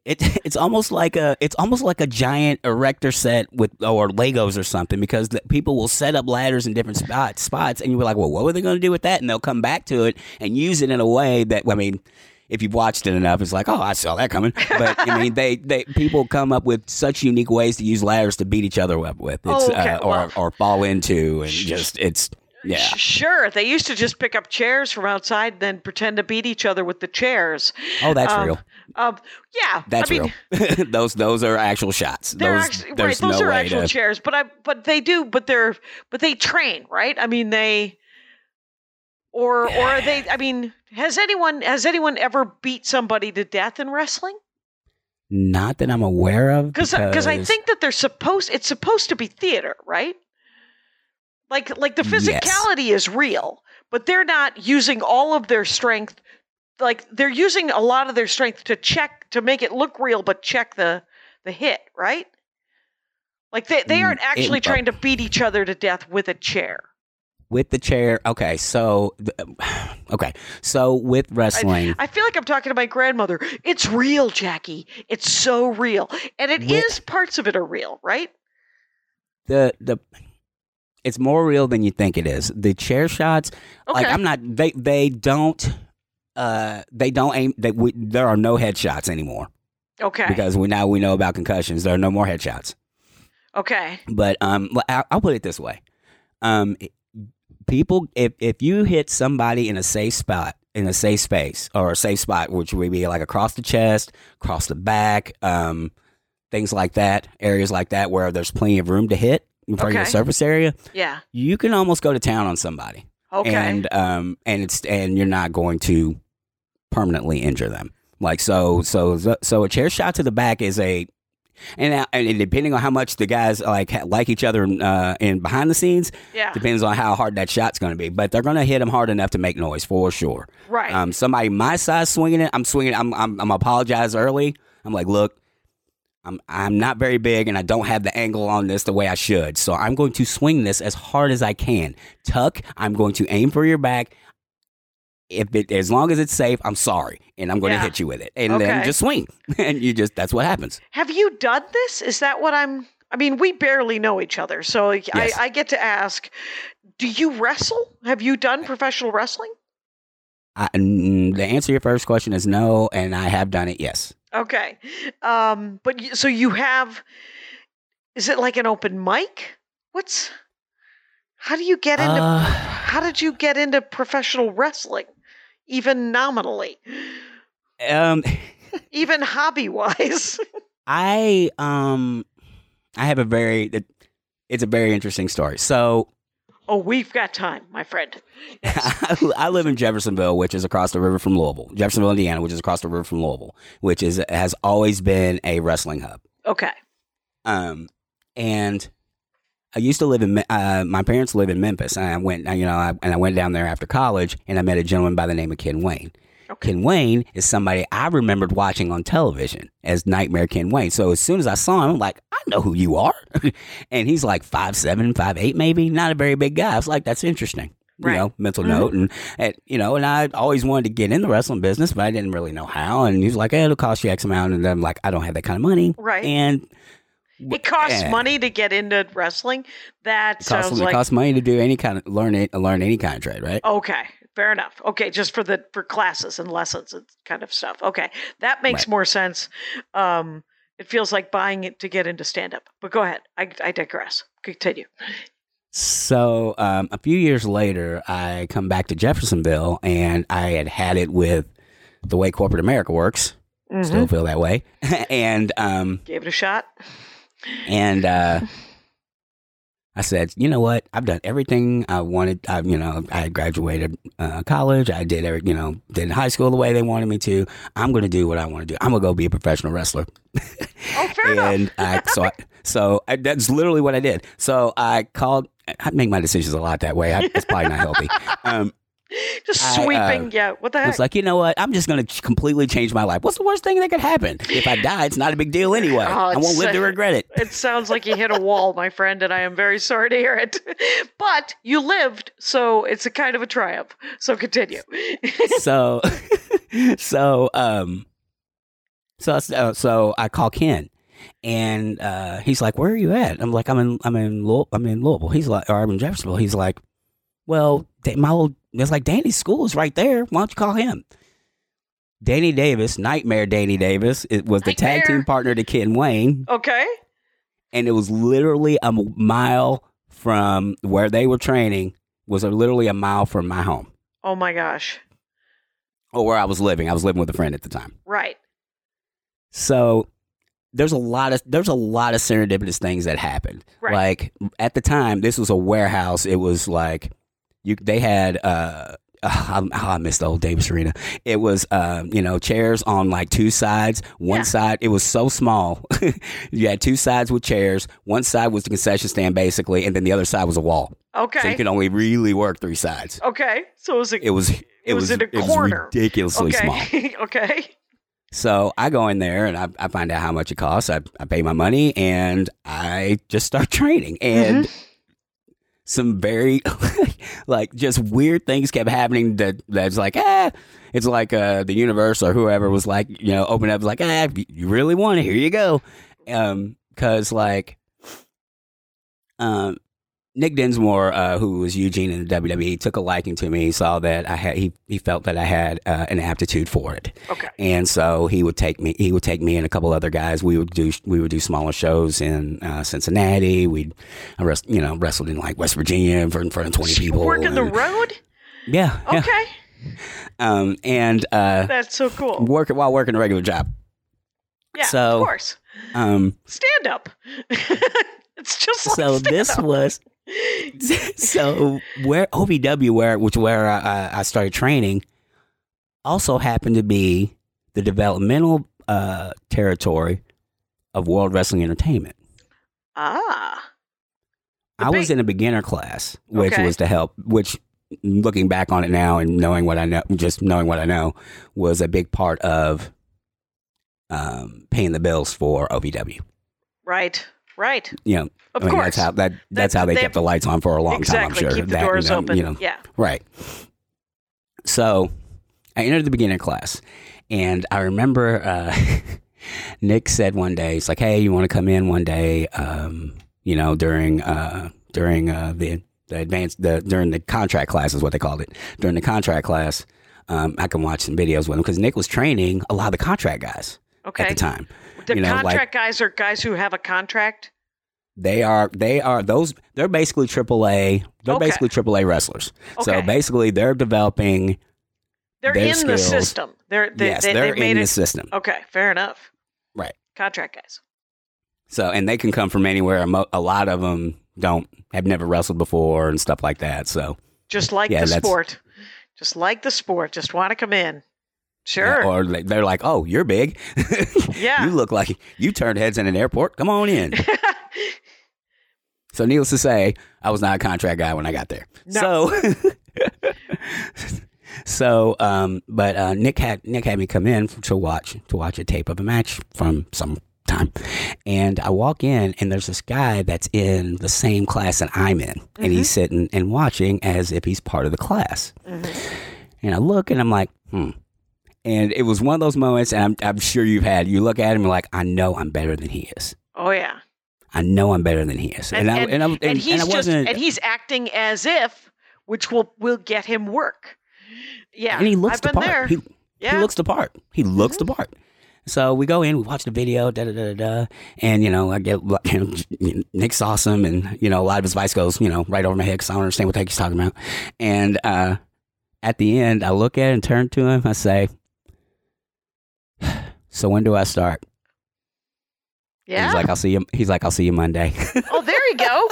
S2: It, it's almost like a it's almost like a giant erector set with or Legos or something because the, people will set up ladders in different spots spots and you're like, well, what were they going to do with that? And they'll come back to it and use it in a way that I mean, if you've watched it enough, it's like, oh, I saw that coming. But I mean, they they people come up with such unique ways to use ladders to beat each other up with, it's,
S1: Oh, okay,
S2: uh, or
S1: well-
S2: or fall into, and just it's yeah.
S1: Sure, they used to just pick up chairs from outside and then pretend to beat each other with the chairs.
S2: Oh, that's
S1: Um,
S2: real.
S1: Um, yeah,
S2: That's
S1: I mean,
S2: real. those those are actual shots.
S1: They're
S2: those,
S1: actually, right. Those
S2: no
S1: are
S2: way
S1: actual
S2: to,
S1: chairs, but I but they do, but they're but they train, right? I mean, they or or are they? I mean, has anyone has anyone ever beat somebody to death in wrestling?
S2: Not that I'm aware of.
S1: Because because I think that they're supposed it's supposed to be theater, right? Like like the
S2: Yes.
S1: physicality is real, but they're not using all of their strength. Like they're using a lot of their strength to check to make it look real, but check the the hit, right? Like they, they
S2: Mm,
S1: aren't actually
S2: it-
S1: trying to beat each other to death with a chair.
S2: with the chair. Okay, so okay, so with wrestling,
S1: I feel like I'm talking to my grandmother. It's real, Jackie. It's so real. And it is
S2: With-
S1: parts of it are real, right?
S2: the the it's more real than you think it is. The chair shots, like I'm not. They they don't. Uh, they don't aim. They, we, there are no headshots anymore
S1: Okay.
S2: because we now we know about concussions. There are no more headshots.
S1: okay.
S2: But um, l- I'll, I'll put it this way: um, people, if if you hit somebody in a safe spot, in a safe space or a safe spot, which would be like across the chest, across the back, um, things like that, areas like that where there's plenty of room to hit for your
S1: Okay.
S2: surface area,
S1: Yeah.
S2: you can almost go to town on somebody,
S1: Okay.
S2: and um, and it's and you're not going to permanently injure them. Like so, so so a chair shot to the back is a and, and depending on how much the guys like like each other uh, in behind the scenes,
S1: yeah.
S2: depends on how hard that shot's going to be. But they're going to hit them hard enough to make noise for sure.
S1: Right.
S2: Um, somebody my size swinging it, I'm swinging. I'm I'm I'm apologize early. I'm like, look, I'm I'm not very big and I don't have the angle on this the way I should. So I'm going to swing this as hard as I can. Tuck. I'm going to aim for your back. If it as long as it's safe, I'm sorry, and I'm going
S1: Yeah.
S2: to hit you with it, and then just swing, and you just that's what happens.
S1: Have you done this? Is that what I'm? I mean, we barely know each other, so I,
S2: Yes.
S1: I get to ask: Do you wrestle? Have you done professional wrestling?
S2: I, mm, the answer to your first question is no, and I have done it. Yes.
S1: Okay, um, but y- so you have? Is it like an open mic? What's? How do you get into?
S2: Uh,
S1: how did you get into professional wrestling, even nominally,
S2: um,
S1: even hobby wise?
S2: I um, I have a very it- it's a very interesting story. So
S1: oh, we've got time, my friend.
S2: I live in Jeffersonville, which is across the river from Louisville. Jeffersonville, Indiana, which is across the river from Louisville, which is has always been a wrestling hub.
S1: Okay.
S2: Um, and I used to live in. Uh, my parents live in Memphis, and I went. You know, I, and I went down there after college, and I met a gentleman by the name of Ken Wayne.
S1: Okay.
S2: Ken Wayne is somebody I remembered watching on television as Nightmare Ken Wayne. So as soon as I saw him, I'm like, I know who you are. and he's like five seven, five eight, maybe, not a very big guy. I was like, that's interesting. You know, mental
S1: Mhm.
S2: note, and, and you know, and I always wanted to get in the wrestling business, but I didn't really know how. And he's like, "Hey, it'll cost you X amount," and I'm like, "I don't have that kind of money."
S1: Right.
S2: And
S1: It costs
S2: Yeah.
S1: money to get into wrestling. That
S2: It costs,
S1: sounds
S2: it
S1: like
S2: costs money to do any kind of learn it, learn any kind of trade, right?
S1: okay. Fair enough. Okay, just for the for classes and lessons and kind of stuff. Okay, that makes
S2: Right.
S1: more sense. Um, it feels like buying it to get into stand up. But go ahead. I, I digress. Continue.
S2: So um, a few years later, I come back to Jeffersonville, and I had had it with the way corporate America works.
S1: Mhm.
S2: Still feel that way, and um,
S1: Gave it a shot.
S2: and uh, I said, you know what? I've done everything I wanted. I, you know, I graduated uh, college. I did, every, you know, did high school the way they wanted me to. I'm going to do what I want to do. I'm going to go be a professional wrestler.
S1: Oh, fair enough.
S2: and I, so I, so I, that's literally what I did. So I called. I make my decisions a lot that way. I, it's probably not healthy. Um,
S1: Just
S2: I, uh,
S1: sweeping. yeah. What the heck?
S2: was like, you know what? I'm just going to completely change my life. What's the worst thing that could happen? If I die, it's not a big deal anyway.
S1: Oh,
S2: I won't live to
S1: uh,
S2: regret it.
S1: It sounds like you hit a wall, my friend, and I am very sorry to hear it. But you lived, so it's a kind of a triumph. So continue.
S2: so so um so so, so I call Ken and uh he's like where are you at I'm like I'm in I'm in Louisville, I'm in Louisville he's like or I'm in Jeffersonville he's like well my old it's like Danny's school is right there why don't you call him Danny Davis Nightmare Danny Davis it was the tag team partner to Ken Wayne
S1: okay.
S2: and it was literally a mile from where they were training was literally a mile from my home
S1: Oh my gosh.
S2: or where I was living I was living with a friend at the time
S1: Right.
S2: So there's a lot of there's a lot of serendipitous things that happened.
S1: Right.
S2: Like at the time, this was a warehouse. It was like you they had uh oh, I, missed the old Davis Arena. It was, um, you know, chairs on like two sides. One
S1: Yeah.
S2: side, it was so small. you had two sides with chairs. One side was the concession stand, basically, and then the other side was a wall.
S1: Okay.
S2: So you could only really work three sides.
S1: okay. So it was a,
S2: It was, it,
S1: was
S2: was,
S1: in a
S2: it was
S1: corner.
S2: ridiculously small.
S1: okay. okay.
S2: So I go in there and I, I find out how much it costs. I, I pay my money and I just start training. And some very like just weird things kept happening that that's like, ah, it's like uh, the universe or whoever was like, you know, open up like, ah, you really want it, here you go. Um, cause like, um, Nick Dinsmore, uh, who was Eugene in the WWE, took a liking to me. He saw that I had he he felt that I had uh, an aptitude for it.
S1: Okay.
S2: And so he would take me. He would take me and a couple other guys. We would do we would do smaller shows in uh, Cincinnati. We'd I you know wrestled in like West Virginia in front of twenty people.
S1: Working the road?
S2: Yeah. yeah.
S1: Okay.
S2: Um. And uh,
S1: That's so cool.
S2: work while working a regular job.
S1: Yeah,
S2: so-
S1: of course.
S2: Um.
S1: Stand up. it's just like
S2: so this
S1: up.
S2: was so where OVW where which where I, I started training also happened to be the developmental uh, territory of World Wrestling Entertainment.
S1: Ah.
S2: I was in a beginner class, which
S1: Okay.
S2: was to help. Which, looking back on it now and knowing what I know, just knowing what I know, was a big part of um, paying the bills for OVW.
S1: Right. Right.
S2: You know,
S1: Of
S2: I mean,
S1: course.
S2: that's how that that's how they,
S1: they-
S2: kept the lights on for a long
S1: exactly.
S2: time. I'm sure
S1: Keep the
S2: That, you
S1: doors
S2: know,
S1: open.
S2: You know,
S1: yeah.
S2: right. So I entered the beginner class, and I remember uh, Nick said one day, "It's like, hey, you want to come in one day? Um, you know, during uh, during uh, the the advanced the during the contract class is what they called it. During the contract class, um, I can watch some videos with him because Nick was training a lot of the contract guys
S1: Okay.
S2: at the time.
S1: The
S2: you know, like-
S1: contract guys are guys who have a contract.
S2: They are they are those they're basically AAA they're
S1: Okay.
S2: basically AAA wrestlers. So basically they're developing
S1: They're
S2: Their
S1: in the system. They're they,
S2: yes,
S1: they,
S2: they're
S1: they've made
S2: in
S1: it.
S2: the system.
S1: Okay, fair enough.
S2: Right.
S1: Contract guys.
S2: So and they can come from anywhere. A lot of them don't have never wrestled before and stuff like that. So
S1: Just like
S2: Yeah,
S1: the sport. Just like the sport. Just want to come in. Sure.
S2: or they- they're like, "Oh, you're big.
S1: Yeah.
S2: you look like you turned heads in an airport. Come on in." so needless to say, I was not a contract guy when I got there.
S1: No.
S2: So So, um, but uh, Nick had Nick had me come in to watch to watch a tape of a match from some time, and I walk in and there's this guy that's in the same class that I'm in, and he's sitting and watching as if he's part of the class. And I look and I'm like, hmm. And it was one of those moments, and I'm, I'm sure you've had. You look at him and like, I know I'm better than he is.
S1: oh yeah.
S2: I know I'm better than he is.
S1: And,
S2: I,
S1: and,
S2: and, I, and,
S1: and he's
S2: and I
S1: just and he's acting as if, which will will get him work. Yeah.
S2: and he looks
S1: I've
S2: the part.
S1: there.
S2: He,
S1: yeah. Mm-hmm.
S2: He looks the part. He looks the part. So we go in, we watch the video, da da da da, da and you know, I get you know, Nick's awesome, and you know, a lot of his advice goes, you know, right over my head because I don't understand what the heck he's talking about. And uh, at the end, I look at it and turn to him. I say, "So when do I start?"
S1: Yeah.
S2: He's like, "I'll see you." He's like, "I'll see you Monday."
S1: oh, there you go.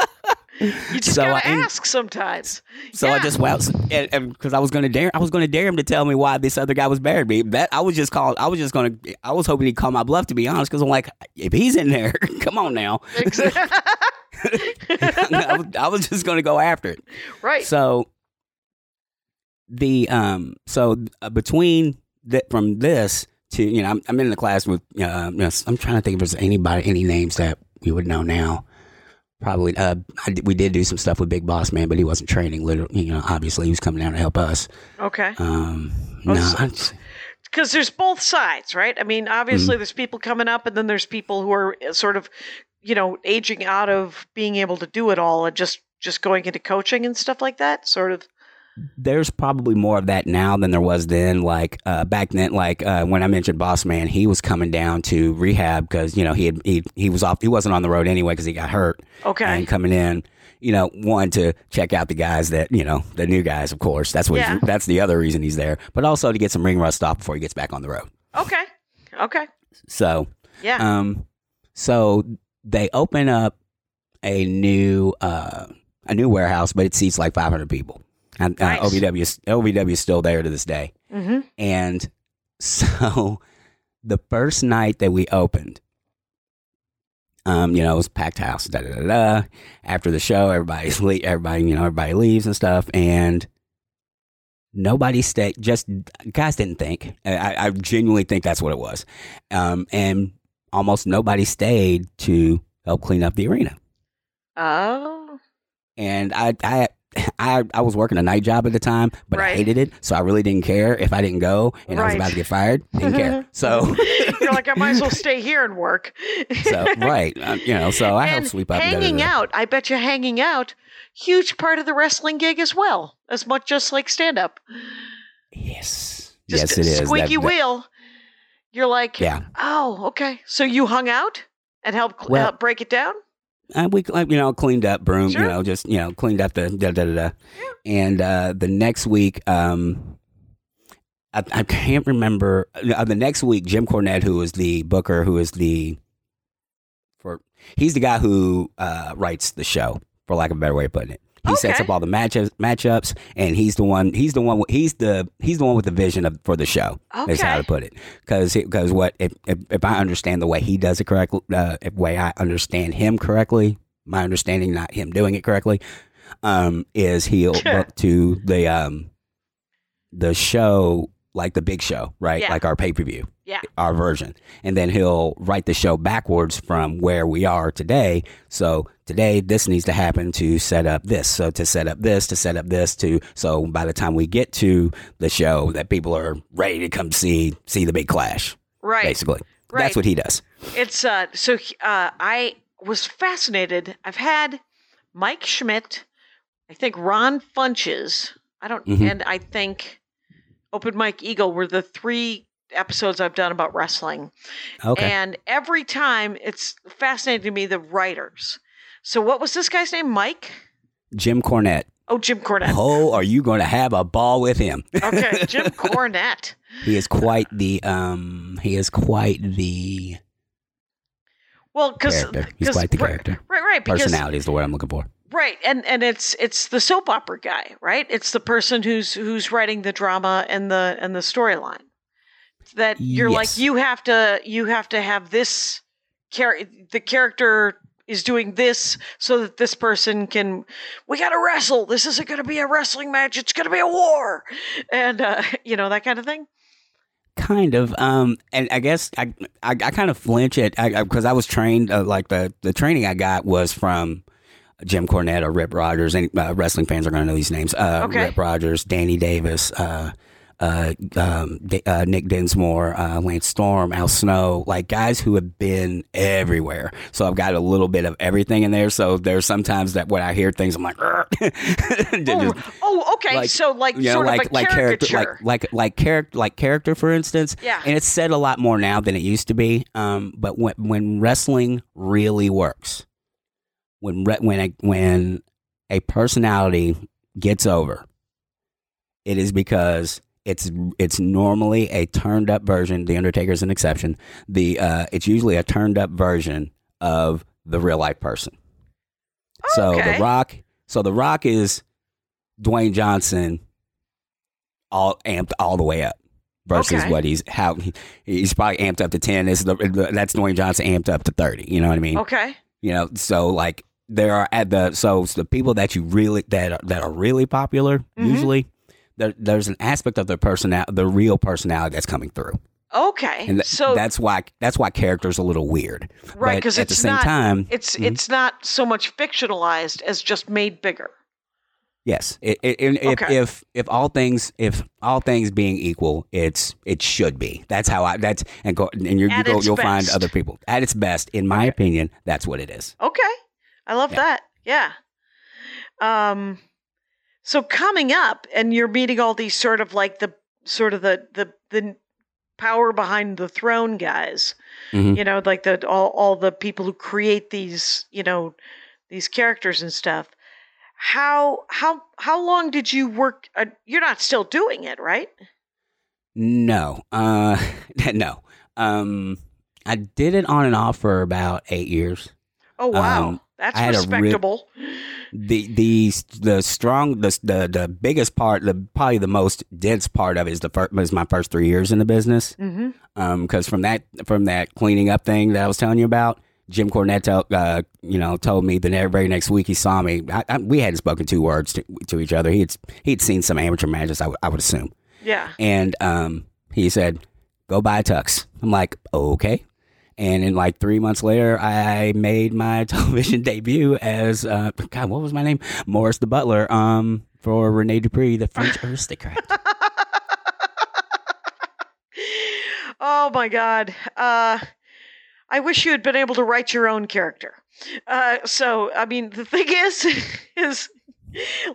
S1: You just
S2: So
S1: gotta
S2: I-
S1: ask sometimes.
S2: So I
S1: Yeah.
S2: just well, because I was going to dare, I was going to dare him to tell me why this other guy was better me. That I was just called. I was just going to. I was hoping he'd call my bluff. To be honest, because I'm like, if he's in there, come on now. I, was, I was just going to go after it.
S1: right.
S2: So the um, so uh, between that from this to you know, I'm, I'm in the class with. Uh, you know, I'm trying to think if there's anybody, any names that we would know now. Probably, uh, I we did do some stuff with Big Boss Man, but he wasn't training. Literally, you know, obviously he was coming down to help us.
S1: okay.
S2: Um, no,
S1: because there's both sides, right? I mean,
S2: Mm-hmm.
S1: obviously there's people coming up, and then there's people who are uh, sort of, you know, aging out of being able to do it all and just just going into coaching and stuff like that. Sort of.
S2: There's probably more of that now than there was then. Like uh, back then, like uh, when I mentioned Boss Man, he was coming down to rehab because you know he had he he was off. He wasn't on the road anyway because he got hurt.
S1: Okay.
S2: and coming in, you know, one to check out the guys that you know the new guys. Of course, that's what
S1: Yeah.
S2: that's the other reason he's there. But also to get some ring rust off before he gets back on the road.
S1: Okay. Okay.
S2: So
S1: Yeah.
S2: um, so they open up a new uh a new warehouse, but it seats like 500 people. And uh,
S1: Nice.
S2: OVW OVW is still there to this day.
S1: mm-hmm.
S2: And so the first night that we opened, um, you know, it was packed house. Da, da, da, da. After the show, everybody's le- everybody, you know, everybody leaves and stuff, and nobody stayed. Just guys didn't think. I, I genuinely think that's what it was. Um, and almost nobody stayed to help clean up the arena.
S1: Oh.
S2: And I, I, I, I was working a night job at the time, but I hated it, so I really didn't care if I didn't go and I was about to get fired. Didn't care. So,
S1: You're like, I might as well stay here and work.
S2: so right, uh, you know, so I helped
S1: and
S2: sweep up.
S1: hanging out. I bet you hanging out, huge part of the wrestling gig as well, as much just like stand up.
S2: Yes,
S1: Just
S2: yes, it is.
S1: Squeaky
S2: that-
S1: wheel. You're like,
S2: Yeah.
S1: oh, okay. So you hung out and helped,
S2: Well-
S1: help break it down?
S2: Uh, we uh, you know cleaned up broom
S1: Sure.
S2: you know just you know cleaned up the da da da da. And uh the next week um I, I can't remember uh, the next week Jim Cornette who is the booker who is the for he's the guy who uh writes the show for lack of a better way of putting it he sets up all the matchups matchups and he's the one he's the one he's the he's the one with the vision of for the show is how to put it. Because because what if, if if I understand the way he does it correctly uh, way I understand him correctly my understanding not him doing it correctly um is he'll book to the um the show like the big show right
S1: Yeah.
S2: like our pay-per-view
S1: Yeah.
S2: our version and then he'll write the show backwards from where we are today so today this needs to happen to set up this so to set up this to set up this to so by the time we get to the show that people are ready to come see see the big clash
S1: Right.
S2: basically
S1: Right.
S2: that's what he does
S1: It's uh so uh I was fascinated. I've had Mike Schmidt, I think Ron Funches, I don't
S2: Mhm.
S1: and I think Open Mike Eagle were the three episodes I've done about wrestling.
S2: okay
S1: And every time it's fascinating to me the writers. So what was this guy's name? Mike?
S2: jim cornette
S1: Oh, Jim Cornette.
S2: oh are you going to have a ball with him
S1: Okay, Jim Cornette.
S2: he is quite the um he is quite the
S1: Well, because
S2: character he's quite the character
S1: Right, right. Because
S2: personality is the word i'm looking for
S1: Right, and and it's it's the soap opera guy, right? It's the person who's who's writing the drama and the and the storyline. That you're
S2: Yes.
S1: like you have to you have to have this char- the character is doing this so that this person can we got to wrestle. This isn't going to be a wrestling match. It's going to be a war. And uh you know that kind of thing.
S2: Kind of, um, and I guess I I, I kind of flinch at because I, was trained uh, like the the training I got was from Jim Cornette or Rip Rogers. Any uh, wrestling fans are going to know these names. Uh,
S1: Okay.
S2: Rip Rogers, Danny Davis, uh, uh, um, D- uh, Nick Dinsmore, uh, Lance Storm, Al Snow, like guys who have been everywhere. So I've got a little bit of everything in there. So there's sometimes that when I hear things, I'm like,
S1: Oh,
S2: Just-
S1: oh, okay.
S2: like,
S1: so like
S2: you know,
S1: sort
S2: like
S1: of
S2: like character, like like like character, like character, for instance.
S1: Yeah.
S2: and it's said a lot more now than it used to be. Um, but when when wrestling really works, when when a, when a personality gets over, it is because it's it's normally a turned up version. The Undertaker is an exception. The uh, it's usually a turned up version of the real life person. So
S1: Okay.
S2: the Rock, so the Rock is Dwayne Johnson, all amped all the way up. Versus
S1: Okay.
S2: what he's how he, he's probably amped up to ten. This is the, the, that's Dwayne Johnson amped up to thirty. You know what I mean?
S1: okay.
S2: You know, so like there are at the so the people that you really that are, that are really popular
S1: Mhm.
S2: usually there, there's an aspect of their personality, the real personality that's coming through,
S1: Okay.
S2: and th-
S1: so
S2: that's why that's why characters a little weird.
S1: right because
S2: at the same
S1: not
S2: time,
S1: it's
S2: Mhm.
S1: it's not so much fictionalized as just made bigger.
S2: Yes, it, it, if,
S1: Okay.
S2: if if all things if all things being equal, it's it should be. That's how I. That's and go and you, you go, you'll find other people at its best. In my opinion, that's what it is.
S1: Okay. I love
S2: Yeah.
S1: that. Yeah. Um so coming up and you're meeting all these sort of like the sort of the the the power behind the throne guys.
S2: Mhm.
S1: You know, like the all all the people who create these, you know, these characters and stuff. How how how long did you work uh, you're not still doing it, right?
S2: No, uh, no. Um, I did it on and off for about eight years.
S1: Oh wow.
S2: Um,
S1: That's
S2: I
S1: respectable.
S2: the the the strong the the the biggest part the probably the most dense part of it is the first is my first three years in the business
S1: mhm.
S2: um because from that from that cleaning up thing that I was telling you about Jim Cornette uh you know told me the very next week he saw me I, I, we hadn't spoken two words to, to each other he'd he'd seen some amateur matches I would- would assume
S1: Yeah.
S2: and um he said go buy a tux I'm like okay And in like three months later, I made my television debut as uh, God. What was my name? Morris the Butler. Um, for Rene Dupree, the French aristocrat.
S1: Oh my God. Uh, I wish you had been able to write your own character. Uh, so, I mean, the thing is, is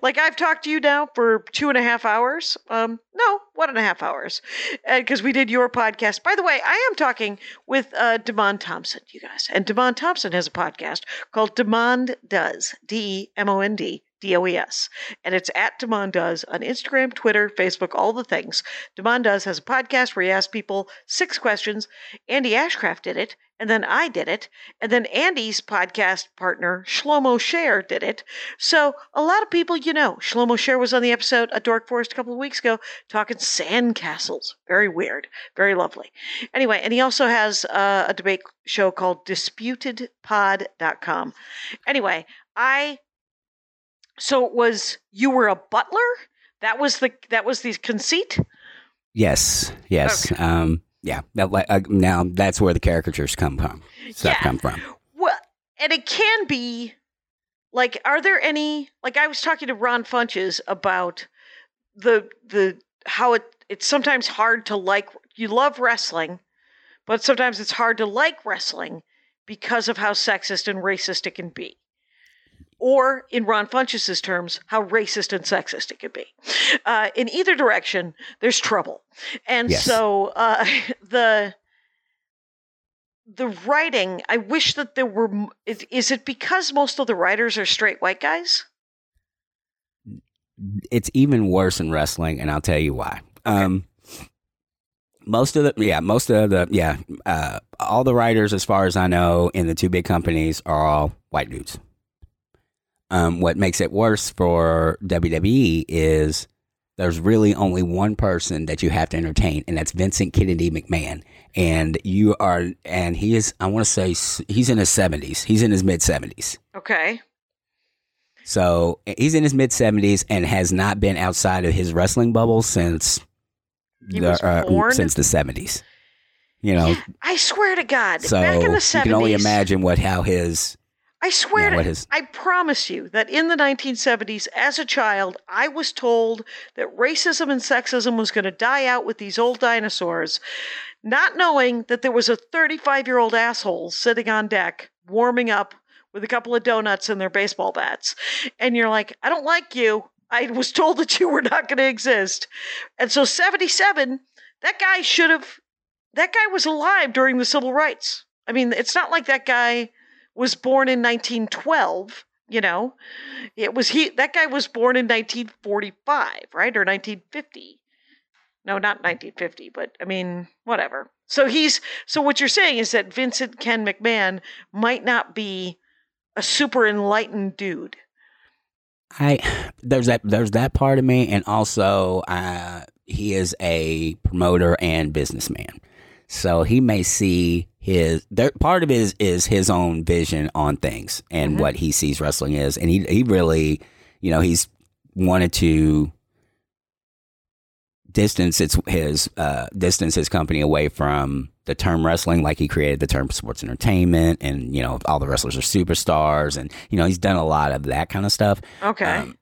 S1: like I've talked to you now for two and a half hours. Um, no, one and a half hours, because we did your podcast. By the way, I am talking with uh, Demond Thompson, you guys, and Demond Thompson has a podcast called Demond Does, D E M O N D D O E S. And it's at Demond Does on Instagram, Twitter, Facebook, all the things. Demond Does has a podcast where he asks people six questions. Andy Ashcraft did it, and then I did it, and then Andy's podcast partner, Shlomo Share, did it. So a lot of people you know. Shlomo Share was on the episode at Dork Forest a couple of weeks ago talking sandcastles. Very weird. Very lovely. Anyway, and he also has uh, a debate show called disputedpod.com. Anyway, I so it was you were a butler? That was the that was the conceit?
S2: yes, yes. Um, yeah. That, uh, now that's where the caricatures come from. Stuff
S1: Yeah.
S2: come from.
S1: Well, and it can be like are there any like I was talking to Ron Funches about the the how it it's sometimes hard to like you love wrestling, but sometimes it's hard to like wrestling because of how sexist and racist it can be. Or, in Ron Funches' terms, how racist and sexist it can be. Uh, in either direction, there's trouble. And
S2: Yes.
S1: so uh, the the writing, I wish that there were. Is, is it because most of the writers are straight white guys?
S2: it's even worse in wrestling, and I'll tell you why. Um, most of the yeah, most of the yeah, uh, all the writers, as far as I know, in the two big companies are all white dudes. Um, what makes it worse for WWE is there's really only one person that you have to entertain, and that's Vincent Kennedy McMahon. And you are, and he is, I want to say, he's in his 70s. He's in his mid 70s.
S1: Okay.
S2: So he's in his mid 70s and has not been outside of his wrestling bubble since the, uh, since the 70s. You know,
S1: I swear to God,
S2: so
S1: back in the
S2: you can only imagine what how his
S1: I swear
S2: Yeah,
S1: to
S2: is-
S1: I promise you that in the 1970s, as a child, I was told that racism and sexism was going to die out with these old dinosaurs, not knowing that there was a 35 year old asshole sitting on deck warming up with a couple of donuts and their baseball bats. And you're like, I don't like you. I was told that you were not going to exist. And so 77, that guy should have, that guy was alive during the civil rights. I mean, it's not like that guy was born in 1912 you know? It was he that guy was born in 1945 right? Or 1950 no not 1950 but i mean whatever. So he's so what you're saying is that vincent ken mcmahon might not be a super enlightened dude.
S2: I there's that there's that part of me, and also uh, he is a promoter and businessman. So he may see his there, part of it is, is his own vision on things and
S1: Mhm.
S2: what he sees wrestling is, and he he really, you know, he's wanted to distance its his uh, distance his company away from the term wrestling, like he created the term sports entertainment, and you know all the wrestlers are superstars, and you know he's done a lot of that kind of stuff.
S1: Okay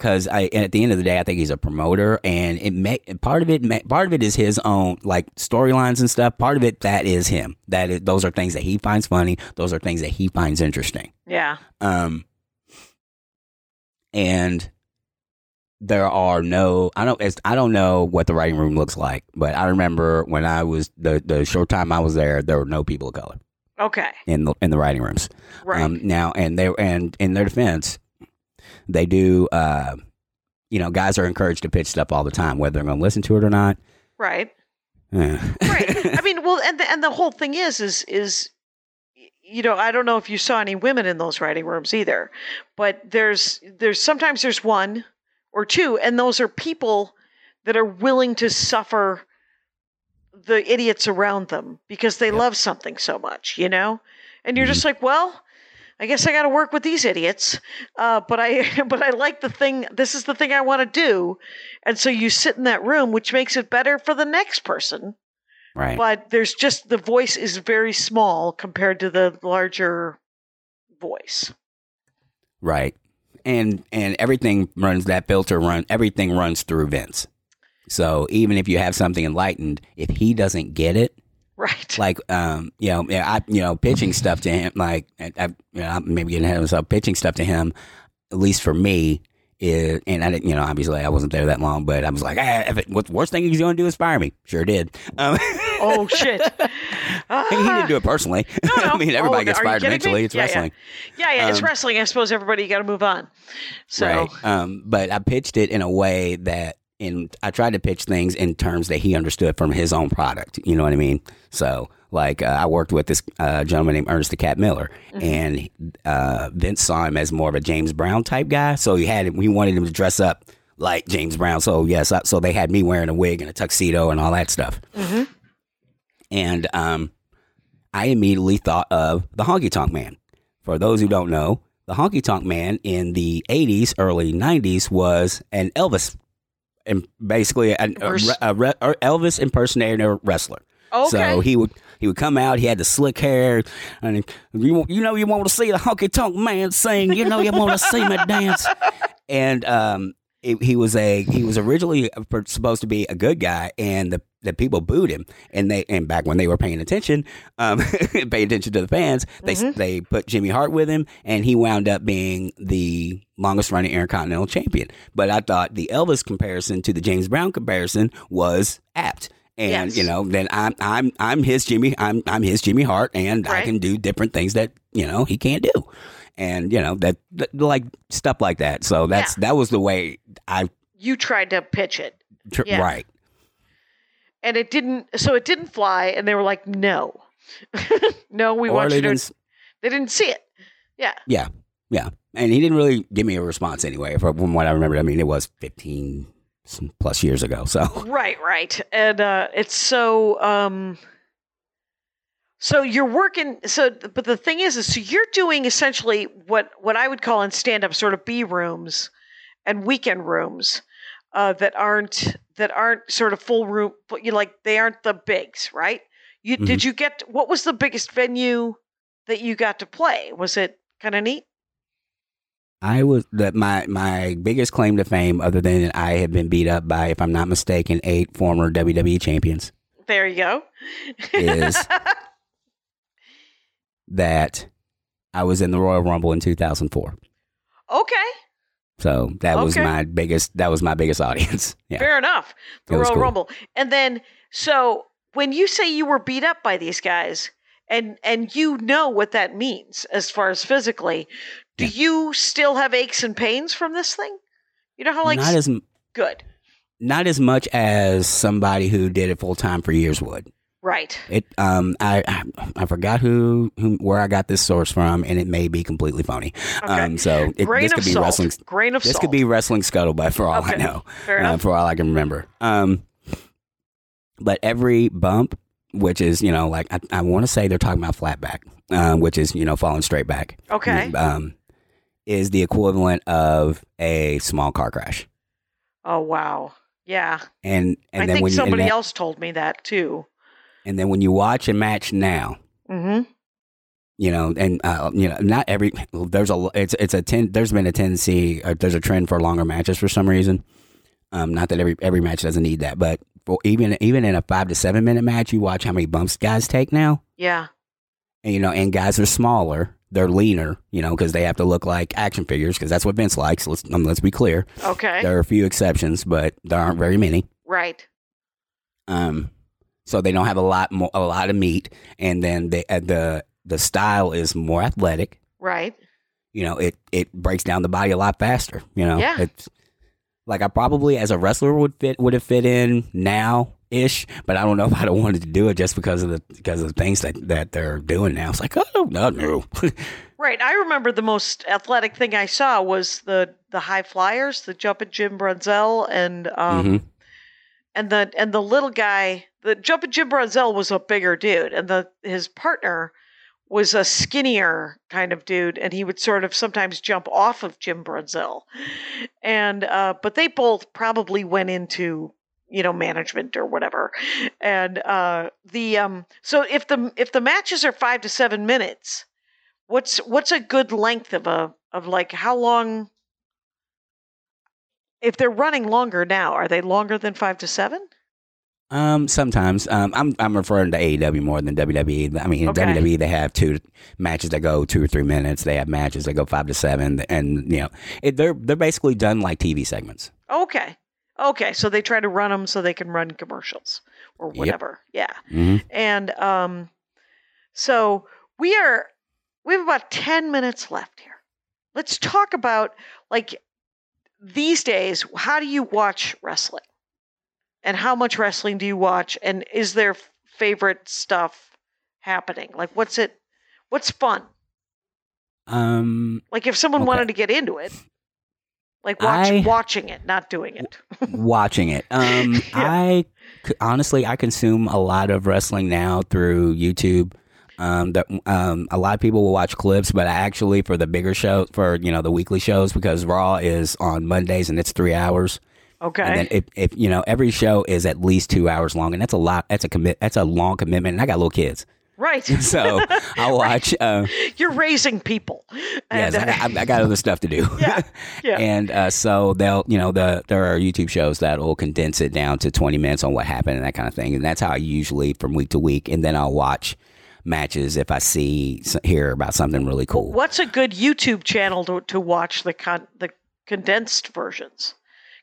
S2: because I and at the end of the day, I think he's a promoter, and it may part of it part of it is his own like storylines and stuff. Part of it that is him. That is, those are things that he finds funny. Those are things that he finds interesting.
S1: yeah
S2: Um, and there are no I don't I don't know what the writing room looks like, but I remember when I was the the short time I was there, there were no people of color
S1: okay
S2: in the in the writing rooms.
S1: right
S2: Um, now, and they and in their defense, they do. Uh, you know, guys are encouraged to pitch stuff all the time, whether they're going to listen to it or not.
S1: right right i mean well and the, and the whole thing is is is you know i don't know if you saw any women in those writing rooms either but there's there's sometimes there's one or two and those are people that are willing to suffer the idiots around them because they
S2: Yep.
S1: love something so much you know and you're just like well I guess I got to work with these idiots, uh, but I but I like the thing. This is the thing I want to do, and so you sit in that room, which makes it better for the next person
S2: Right.
S1: but there's just the voice is very small compared to the larger voice.
S2: Right. And and everything runs that filter run everything runs through Vince. So even if you have something enlightened, if he doesn't get it,
S1: Right.
S2: like um, you know, yeah, I you know, pitching stuff to him, like I, I you know, I'm maybe getting ahead of myself, pitching stuff to him, at least for me, is and I didn't, you know, obviously I wasn't there that long, but I was like, ah, if it, what the worst thing he's going to do is fire me? Sure did. Um,
S1: oh shit.
S2: he didn't do it personally.
S1: No, no.
S2: I mean, everybody
S1: Oh,
S2: gets fired
S1: kidding me?
S2: eventually. It's
S1: Yeah, yeah.
S2: wrestling.
S1: Yeah, yeah, it's
S2: Um,
S1: wrestling. I suppose everybody got to move on. So,
S2: Right. Um, but I pitched it in a way that in I tried to pitch things in terms that he understood from his own product. You know what I mean? So like uh, I worked with this uh, gentleman named Ernest the Cat Miller, and uh, Vince saw him as more of a James Brown type guy. So he had him. He wanted him to dress up like James Brown. So yes, I, so they had me wearing a wig and a tuxedo and all that stuff. And um, I immediately thought of the Honky Tonk Man. For those who don't know, the Honky Tonk Man in the 80s, early 90s was an Elvis, and basically an, a, a re- a Elvis impersonator wrestler.
S1: Okay.
S2: So he would he would come out. He had the slick hair, and you you know you want to see the honky tonk man sing. You know you want to see me dance. And um, it, he was a he was originally supposed to be a good guy, and the the people booed him. And they and back when they were paying attention, um, paying attention to the fans, they they put Jimmy Hart with him, and he wound up being the longest running Intercontinental Champion. But I thought the Elvis comparison to the James Brown comparison was apt. And
S1: Yes.
S2: you know, then I'm I'm I'm his Jimmy I'm I'm his Jimmy Hart, and I can do different things that you know he can't do, and you know that, that like stuff like that. So that's that was the way I
S1: you tried to pitch it,
S2: tr-
S1: Yeah.
S2: right.
S1: and it didn't. So it didn't fly, and they were like, "No, no, we
S2: Or
S1: want
S2: they
S1: you to."
S2: didn't
S1: They didn't see it. Yeah.
S2: Yeah, yeah, and he didn't really give me a response anyway. From what I remember, I mean, it was fifteen plus years ago. So
S1: Right, right. And uh it's so um so you're working so but the thing is is so you're doing essentially what what I would call in stand up sort of B rooms and weekend rooms uh that aren't that aren't sort of full room but you like they aren't the bigs, right? You did you get what was the biggest venue that you got to play? Was it kind of neat?
S2: I was that my my biggest claim to fame, other than that I have been beat up by, if I'm not mistaken, eight former WWE champions,
S1: There you go.
S2: is that I was in the Royal Rumble in 2004.
S1: okay.
S2: So that was my biggest. That was my biggest audience. Yeah.
S1: Fair enough. The
S2: It
S1: Royal
S2: cool.
S1: Rumble. And then so when you say you were beat up by these guys and and you know what that means as far as physically, do
S2: Yeah.
S1: you still have aches and pains from this thing? You know how like
S2: not as
S1: good.
S2: not as much as somebody who did it full time for years would.
S1: Right.
S2: It um I I, forgot who, who where I got this source from, and it may be completely phony.
S1: Okay.
S2: Um, so it,
S1: Grain
S2: this
S1: of
S2: could be
S1: salt.
S2: wrestling.
S1: Grain of
S2: This
S1: salt.
S2: could be wrestling scuttlebutt for all I know.
S1: Fair
S2: uh, for all I can remember. Um, but every bump, which is you know like I, I want to say they're talking about flat back, um, which is you know falling straight back.
S1: Okay.
S2: Um, is the equivalent of a small car crash,
S1: Oh wow. Yeah.
S2: and and
S1: I
S2: then
S1: think
S2: when
S1: somebody else told me that too.
S2: And then when you watch a match now,
S1: Mhm.
S2: you know, and uh, you know, not every there's a it's it's a ten. There's been a tendency, there's a trend for longer matches for some reason. Um, not that every every match doesn't need that, but for even even in a five to seven minute match, you watch how many bumps guys take now,
S1: Yeah.
S2: and you know, and guys are smaller, they're leaner, you know, because they have to look like action figures, because that's what Vince likes. Let's um, let's be clear.
S1: Okay.
S2: There are a few exceptions, but there aren't very many.
S1: right.
S2: Um, so they don't have a lot more a lot of meat, and then the uh, the the style is more athletic.
S1: Right.
S2: you know, it it breaks down the body a lot faster. You know,
S1: Yeah.
S2: it's like I probably as a wrestler would fit would have fit in now ish, but I don't know if I'd have wanted to do it just because of the because of the things that that they're doing now. It's like oh no no
S1: Right. I remember the most athletic thing I saw was the the high flyers, the jumping Jim Brunzell and um
S2: Mhm.
S1: and the and the little guy, the Jim Brunzell was a bigger dude, and the his partner was a skinnier kind of dude, and he would sort of sometimes jump off of Jim Brunzell, and uh, but they both probably went into you know management or whatever. And uh the um so if the if the matches are five to seven minutes what's what's a good length of a of like how long if they're running longer now are they longer than five to seven
S2: Um, sometimes. Um, I'm I'm referring to AEW more than WWE. I mean,
S1: Okay.
S2: WWE they have two matches that go two or three minutes. They have matches that go five to seven, and you know, it, they're they're basically done like TV segments.
S1: okay okay so they try to run them so they can run commercials or
S2: Yep.
S1: whatever yeah
S2: hmm
S1: And um, so we are, we have about 10 minutes left here. Let's talk about, like, these days, how do you watch wrestling? And how much wrestling do you watch? And is there favorite stuff happening? Like, what's it, what's fun?
S2: Um,
S1: Like, if someone
S2: Okay.
S1: wanted to get into it, like watch,
S2: I-
S1: watching it, not doing it.
S2: watching it. Um, I honestly I consume a lot of wrestling now through YouTube. Um, that um, a lot of people will watch clips, but I actually for the bigger show for you know the weekly shows because Raw is on Mondays and it's three hours.
S1: Okay.
S2: And then if, if you know every show is at least two hours long, and that's a lot. That's a commit. That's a long commitment. And I got little kids,
S1: right.
S2: so I watch. Uh,
S1: You're raising people.
S2: yes,
S1: And,
S2: I, got, I got other stuff to do.
S1: Yeah, yeah.
S2: and uh, so they'll, you know, the there are YouTube shows that will condense it down to twenty minutes on what happened and that kind of thing, and that's how I usually from week to week, and then I'll watch matches if I see hear about something really cool.
S1: What's a good YouTube channel to, to watch the con- the condensed versions?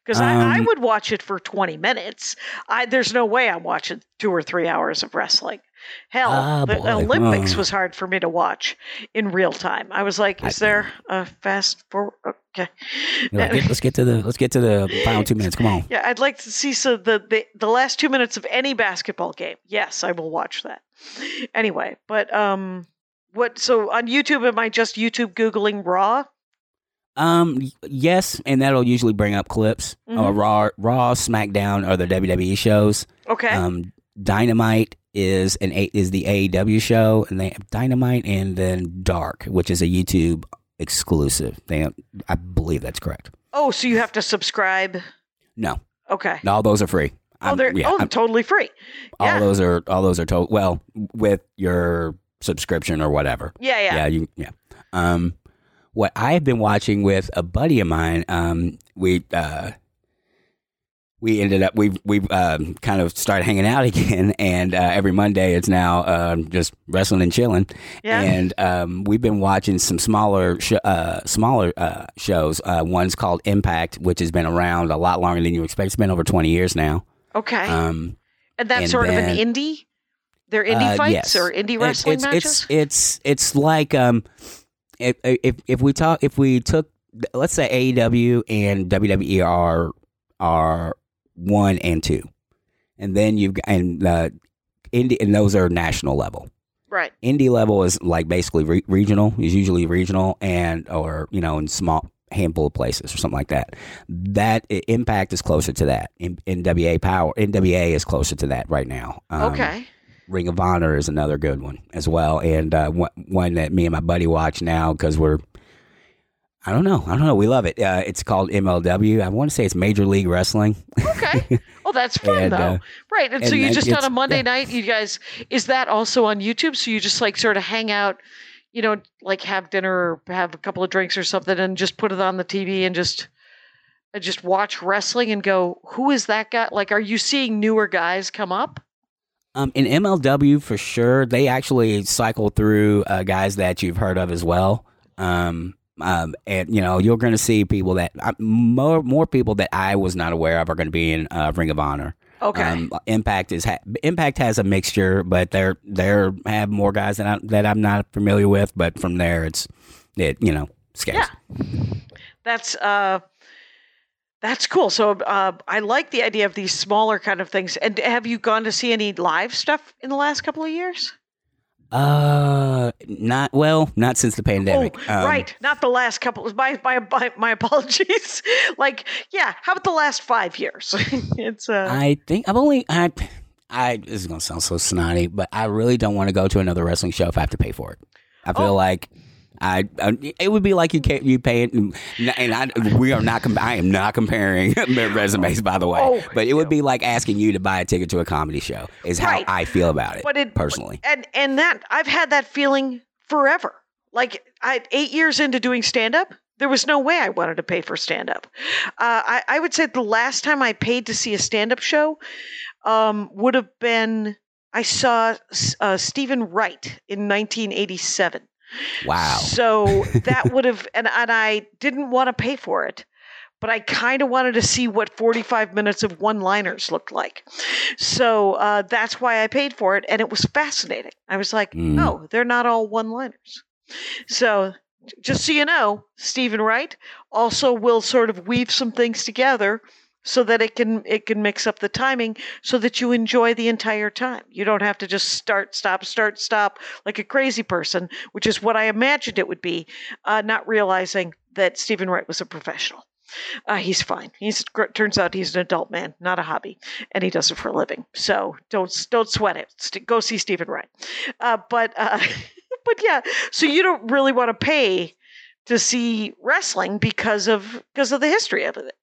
S1: Because I, I
S2: Um,
S1: would watch it for twenty minutes. I there's no way I'm watching two or three hours of wrestling. Hell,
S2: Ah,
S1: the
S2: boy.
S1: Olympics
S2: Oh.
S1: was hard for me to watch in real time. I was like, is
S2: I-
S1: there a fast forward? Okay.
S2: Like, let's get to the let's get to the final two minutes. Come on.
S1: Yeah, I'd like to see so the, the the last two minutes of any basketball game. Yes, I will watch that. Anyway, but um, what? So on YouTube, am I just YouTube googling Raw?
S2: Um, yes, and that'll usually bring up clips. Uh, Raw, Raw, SmackDown, or the WWE shows.
S1: Okay.
S2: Um, Dynamite is an A- is the AEW show, and they have Dynamite and then Dark, which is a YouTube exclusive. They, I believe that's correct.
S1: oh, so you have to subscribe?
S2: No,
S1: Okay.
S2: all those are free.
S1: oh, they're
S2: yeah,
S1: oh
S2: I'm-
S1: totally free.
S2: all those are all those are told well with your subscription or whatever.
S1: Yeah, yeah.
S2: yeah, you, yeah. Um, what I've been watching with a buddy of mine, um, we uh, we ended up we've we've um, kind of started hanging out again, and uh, every Monday it's now um, just wrestling and chilling.
S1: Yeah.
S2: And um, we've been watching some smaller sh- uh, smaller uh, shows. Uh, one's called Impact, which has been around a lot longer than you expect. It's been over twenty years now.
S1: Okay.
S2: Um,
S1: and that's
S2: and
S1: sort of an indie. They're indie
S2: uh,
S1: fights
S2: yes.
S1: or indie wrestling
S2: it's,
S1: matches.
S2: It's it's it's like um, if if if we talk if we took let's say AEW and WWE are are one and two, and then you've got and uh, indie and those are national level.
S1: right.
S2: Indie level is like basically re- regional. Is usually regional and or you know in small handful of places or something like that. That Impact is closer to that. In, NWA Power NWA is closer to that right now. Um,
S1: okay.
S2: Ring of Honor is another good one as well, and uh, one, that me and my buddy watch now because we're. I don't know. I don't know. We love it. Uh, it's called MLW. I want to say it's Major League Wrestling.
S1: Okay. Well, that's fun
S2: And,
S1: though.
S2: uh,
S1: right. And, so you just on a Monday
S2: yeah.
S1: night, you guys, is that also on YouTube? So you just like sort of hang out, you know, like have dinner or have a couple of drinks or something and just put it on the TV and just and just watch wrestling and go, who is that guy? Like, are you seeing newer guys come up?
S2: Um, in MLW for sure, they actually cycle through uh, guys that you've heard of as well. Um, um, and you know you're going to see people that uh, more more people that I was not aware of are going to be in uh, Ring of Honor.
S1: Okay.
S2: Um, Impact is ha- Impact has a mixture, but they're they're have more guys that I, that I'm not familiar with. But from there, it's it you know scales.
S1: Yeah. That's uh that's cool. So uh, I like the idea of these smaller kind of things. And have you gone to see any live stuff in the last couple of years?
S2: Uh, not well, not since the pandemic.
S1: Oh,
S2: Um,
S1: right. Not the last couple. My my my, apologies. like, yeah. How about the last five years? it's uh.
S2: I think I've only I I this is gonna sound so snotty, but I really don't want to go to another wrestling show if I have to pay for it. I feel
S1: Oh.
S2: like I, I it would be like you can't you pay it, and, and I we are not. com- I am not comparing resumes, by the way.
S1: Oh,
S2: but it would be like asking you to buy a ticket to a comedy show. Is how
S1: Right.
S2: I feel about it,
S1: but it
S2: personally.
S1: and and that I've had that feeling forever. Like I eight years into doing stand up, there was no way I wanted to pay for stand up. Uh, I, I would say the last time I paid to see a stand up show um, would have been I saw uh, Steven Wright in 1987.
S2: Wow.
S1: So that would have, and, and I didn't want to pay for it, but I kind of wanted to see what 45 minutes of one liners looked like. So uh, that's why I paid for it. And it was fascinating. I was like,
S2: Mm.
S1: oh, they're not all one liners. So just so you know, Steven Wright also will sort of weave some things together so that it can it can mix up the timing so that you enjoy the entire time. You don't have to just start stop start stop like a crazy person, which is what I imagined it would be, uh, not realizing that Steven Wright was a professional. Uh, he's fine. He's turns out he's an adult man, not a hobby, and he does it for a living. So don't don't sweat it. St- go see Steven Wright. Uh, but uh, but yeah, so you don't really want to pay to see wrestling because of because of the history of it.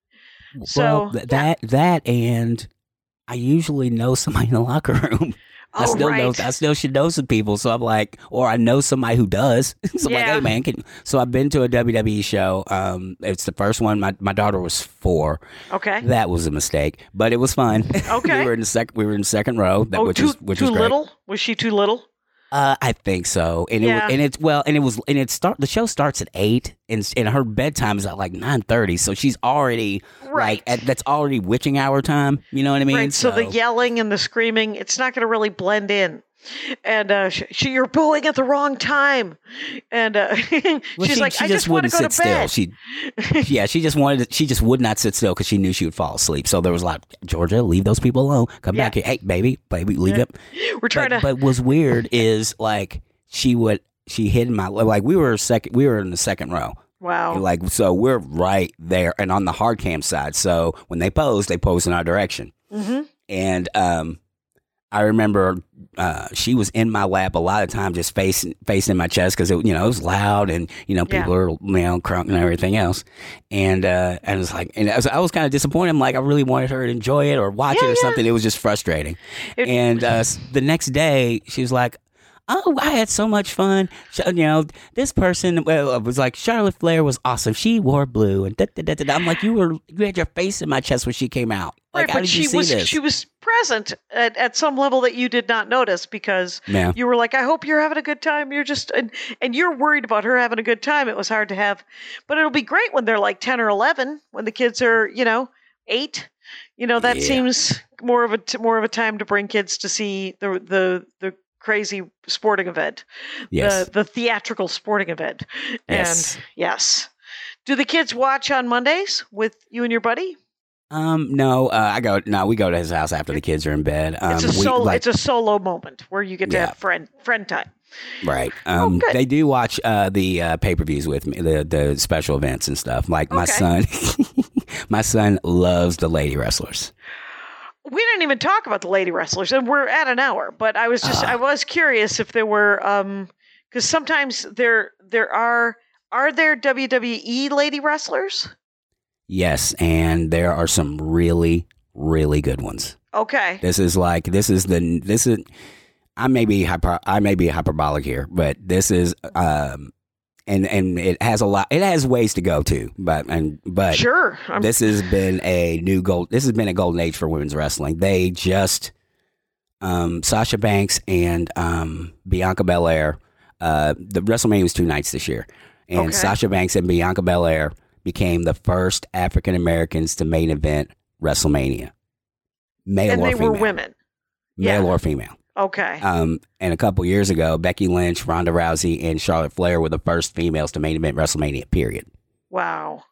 S1: So,
S2: well, th- that that and I usually know somebody in the locker room. I
S1: Oh,
S2: still know
S1: right.
S2: I still should know some people. So I'm like, or I know somebody who does. so I'm like,
S1: Yeah.
S2: hey man, can, so I've been to a WWE show. Um, it's the first one. My my daughter was four.
S1: Okay.
S2: That was a mistake, but it was fun.
S1: Okay.
S2: we were in the second. We were in the second row, that,
S1: oh,
S2: which
S1: too,
S2: was which
S1: too
S2: was
S1: little? Was she too little?
S2: Uh, I think so. And it
S1: Yeah.
S2: was, and it's well, and it was, and it start. The show starts at eight, and and her bedtime is at like nine thirty. So she's already
S1: Right.
S2: like at, that's already witching hour time. You know what I mean?
S1: right. So, the yelling and the screaming, it's not going to really blend in. And uh, she, she, you're booing at the wrong time. And uh,
S2: Well,
S1: she's
S2: she,
S1: like,
S2: she
S1: I
S2: just
S1: just want to
S2: wouldn't
S1: go
S2: sit
S1: to bed.
S2: still. She, yeah, she just wanted. To, she just would not sit still because she knew she would fall asleep. So there was a lot. Georgia, leave those people alone. Come
S1: Yeah.
S2: back here, hey baby, baby, leave
S1: Yeah.
S2: it.
S1: We're trying
S2: but,
S1: to.
S2: but what's weird is like she would she hid in my like we were second we were in the second row
S1: wow.
S2: like so we're right there and on the hard cam side so when they pose they pose in our direction
S1: hmm
S2: and um I remember uh, she was in my lap a lot of times, just facing facing my chest because it, you know, it was loud and you know people
S1: Yeah.
S2: are you know crunk and everything else. And uh, and it was like, and I was, I was kind of disappointed. I'm like, I really wanted her to enjoy it or watch
S1: Yeah,
S2: it or
S1: yeah.
S2: something. It was just frustrating.
S1: It-
S2: and uh, the next day, she was like. Oh, I had so much fun. You know, this person well, uh, was like Charlotte Flair was awesome. She wore blue, and da, da, da. I'm like, you were you had your face in my chest when she came out. Like,
S1: right,
S2: how
S1: but
S2: did
S1: she
S2: you see
S1: was
S2: this?
S1: she was present at, at some level that you did not notice because
S2: Yeah.
S1: you were like, I hope you're having a good time. You're just and, and you're worried about her having a good time. It was hard to have, but it'll be great when they're like ten or eleven, when the kids are you know eight. You know that
S2: Yeah.
S1: seems more of a t- more of a time to bring kids to see the the the crazy sporting event,
S2: yes.
S1: the the theatrical sporting event.
S2: Yes.
S1: And yes, do the kids watch on Mondays with you and your buddy?
S2: Um, no, uh, I go. No, we go to his house after the kids are in bed. Um,
S1: it's a
S2: we,
S1: solo.
S2: like-
S1: it's a solo moment where you get to
S2: Yeah.
S1: have friend friend time.
S2: right. Um,
S1: good.
S2: they do watch uh, the uh, pay per views with me, the the special events and stuff. Like my son, my son loves the lady wrestlers.
S1: We didn't even talk about the lady wrestlers, and we're at an hour. But I was just
S2: Ah.
S1: I was curious if there were um because sometimes there there are are there WWE lady wrestlers?
S2: Yes, and there are some really really good ones.
S1: Okay.
S2: This is like this is the this is. I may be hyper, I may be hyperbolic here, but this is um, and and it has a lot. It has ways to go too, but and but
S1: Sure. I'm,
S2: this has been a new gold. This has been a golden age for women's wrestling. They just um, Sasha Banks and um, Bianca Belair. Uh, the WrestleMania was two nights this year, and
S1: Okay.
S2: Sasha Banks and Bianca Belair became the first African Americans to main event WrestleMania, male
S1: and
S2: or
S1: they
S2: female,
S1: were women.
S2: male
S1: yeah.
S2: or female.
S1: Okay.
S2: Um, and a couple years ago, Becky Lynch, Ronda Rousey, and Charlotte Flair were the first females to main event WrestleMania. Period.
S1: wow.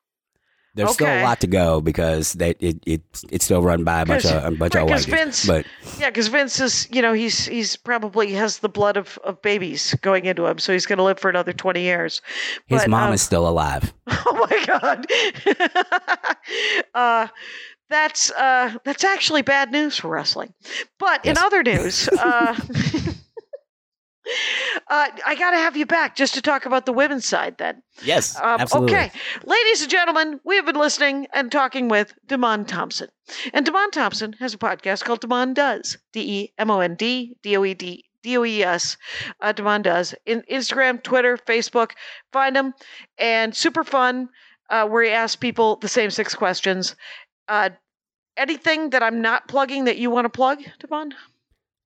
S2: There's still a lot to go because they, it, it it's still run by a bunch of a bunch
S1: right,
S2: of white
S1: Vince-
S2: But
S1: Yeah, because Vince is, you know, he's he's probably has the blood of, of babies going into him, so he's going to live for another twenty years.
S2: his
S1: But,
S2: mom
S1: um,
S2: is still alive.
S1: Oh my god. uh, that's uh, that's actually bad news for wrestling. But in other news, uh, Uh, I got to have you back just to talk about the women's side then.
S2: Yes,
S1: Um,
S2: absolutely.
S1: Okay, ladies and gentlemen, we have been listening and talking with Demond Thompson. And Demond Thompson has a podcast called Demond Does. D E M O N D D O E D D O E S. Uh, Demond Does. In Instagram, Twitter, Facebook. Find him. And super fun, uh, where he asks people the same six questions. Uh, anything that I'm not plugging that you want to plug, Demond?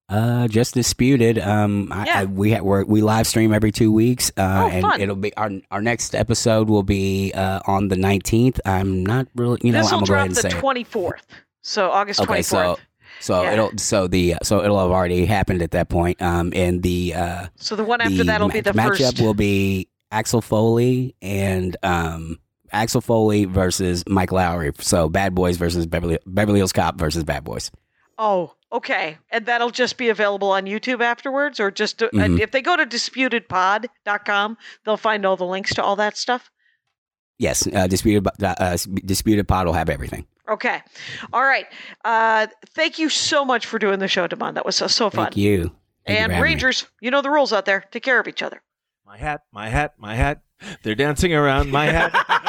S2: Uh, just disputed. Um, I,
S1: Yeah.
S2: I, we ha- we're, we live stream every two weeks. Uh,
S1: Oh,
S2: and
S1: fun.
S2: it'll be our our next episode will be uh on the nineteenth. I'm not really, you know,
S1: this
S2: I'm gonna go ahead and
S1: the
S2: say.
S1: 24th. So August 24th.
S2: Okay, so so
S1: Yeah.
S2: it'll so the so it'll have already happened at that point. Um, and the uh
S1: So the one after that'll be the
S2: matchup
S1: first.
S2: will be Axel Foley and um Axel Foley versus Mike Lowrey. So Bad Boys versus Beverly Beverly Hills Cop versus Bad Boys.
S1: Oh, okay. And that'll just be available on YouTube afterwards, or just uh,
S2: Mhm.
S1: if they go to disputedpod.com, they'll find all the links to all that stuff.
S2: Yes, uh, disputed uh, disputed pod will have everything.
S1: Okay. All right. Uh, thank you so much for doing the show, Demond. That was so, so fun.
S2: Thank you. Thank you for
S1: and
S2: me.
S1: Rangers, you know the rules out there. Take care of each other.
S3: My hat, my hat, my hat. They're dancing around my hat,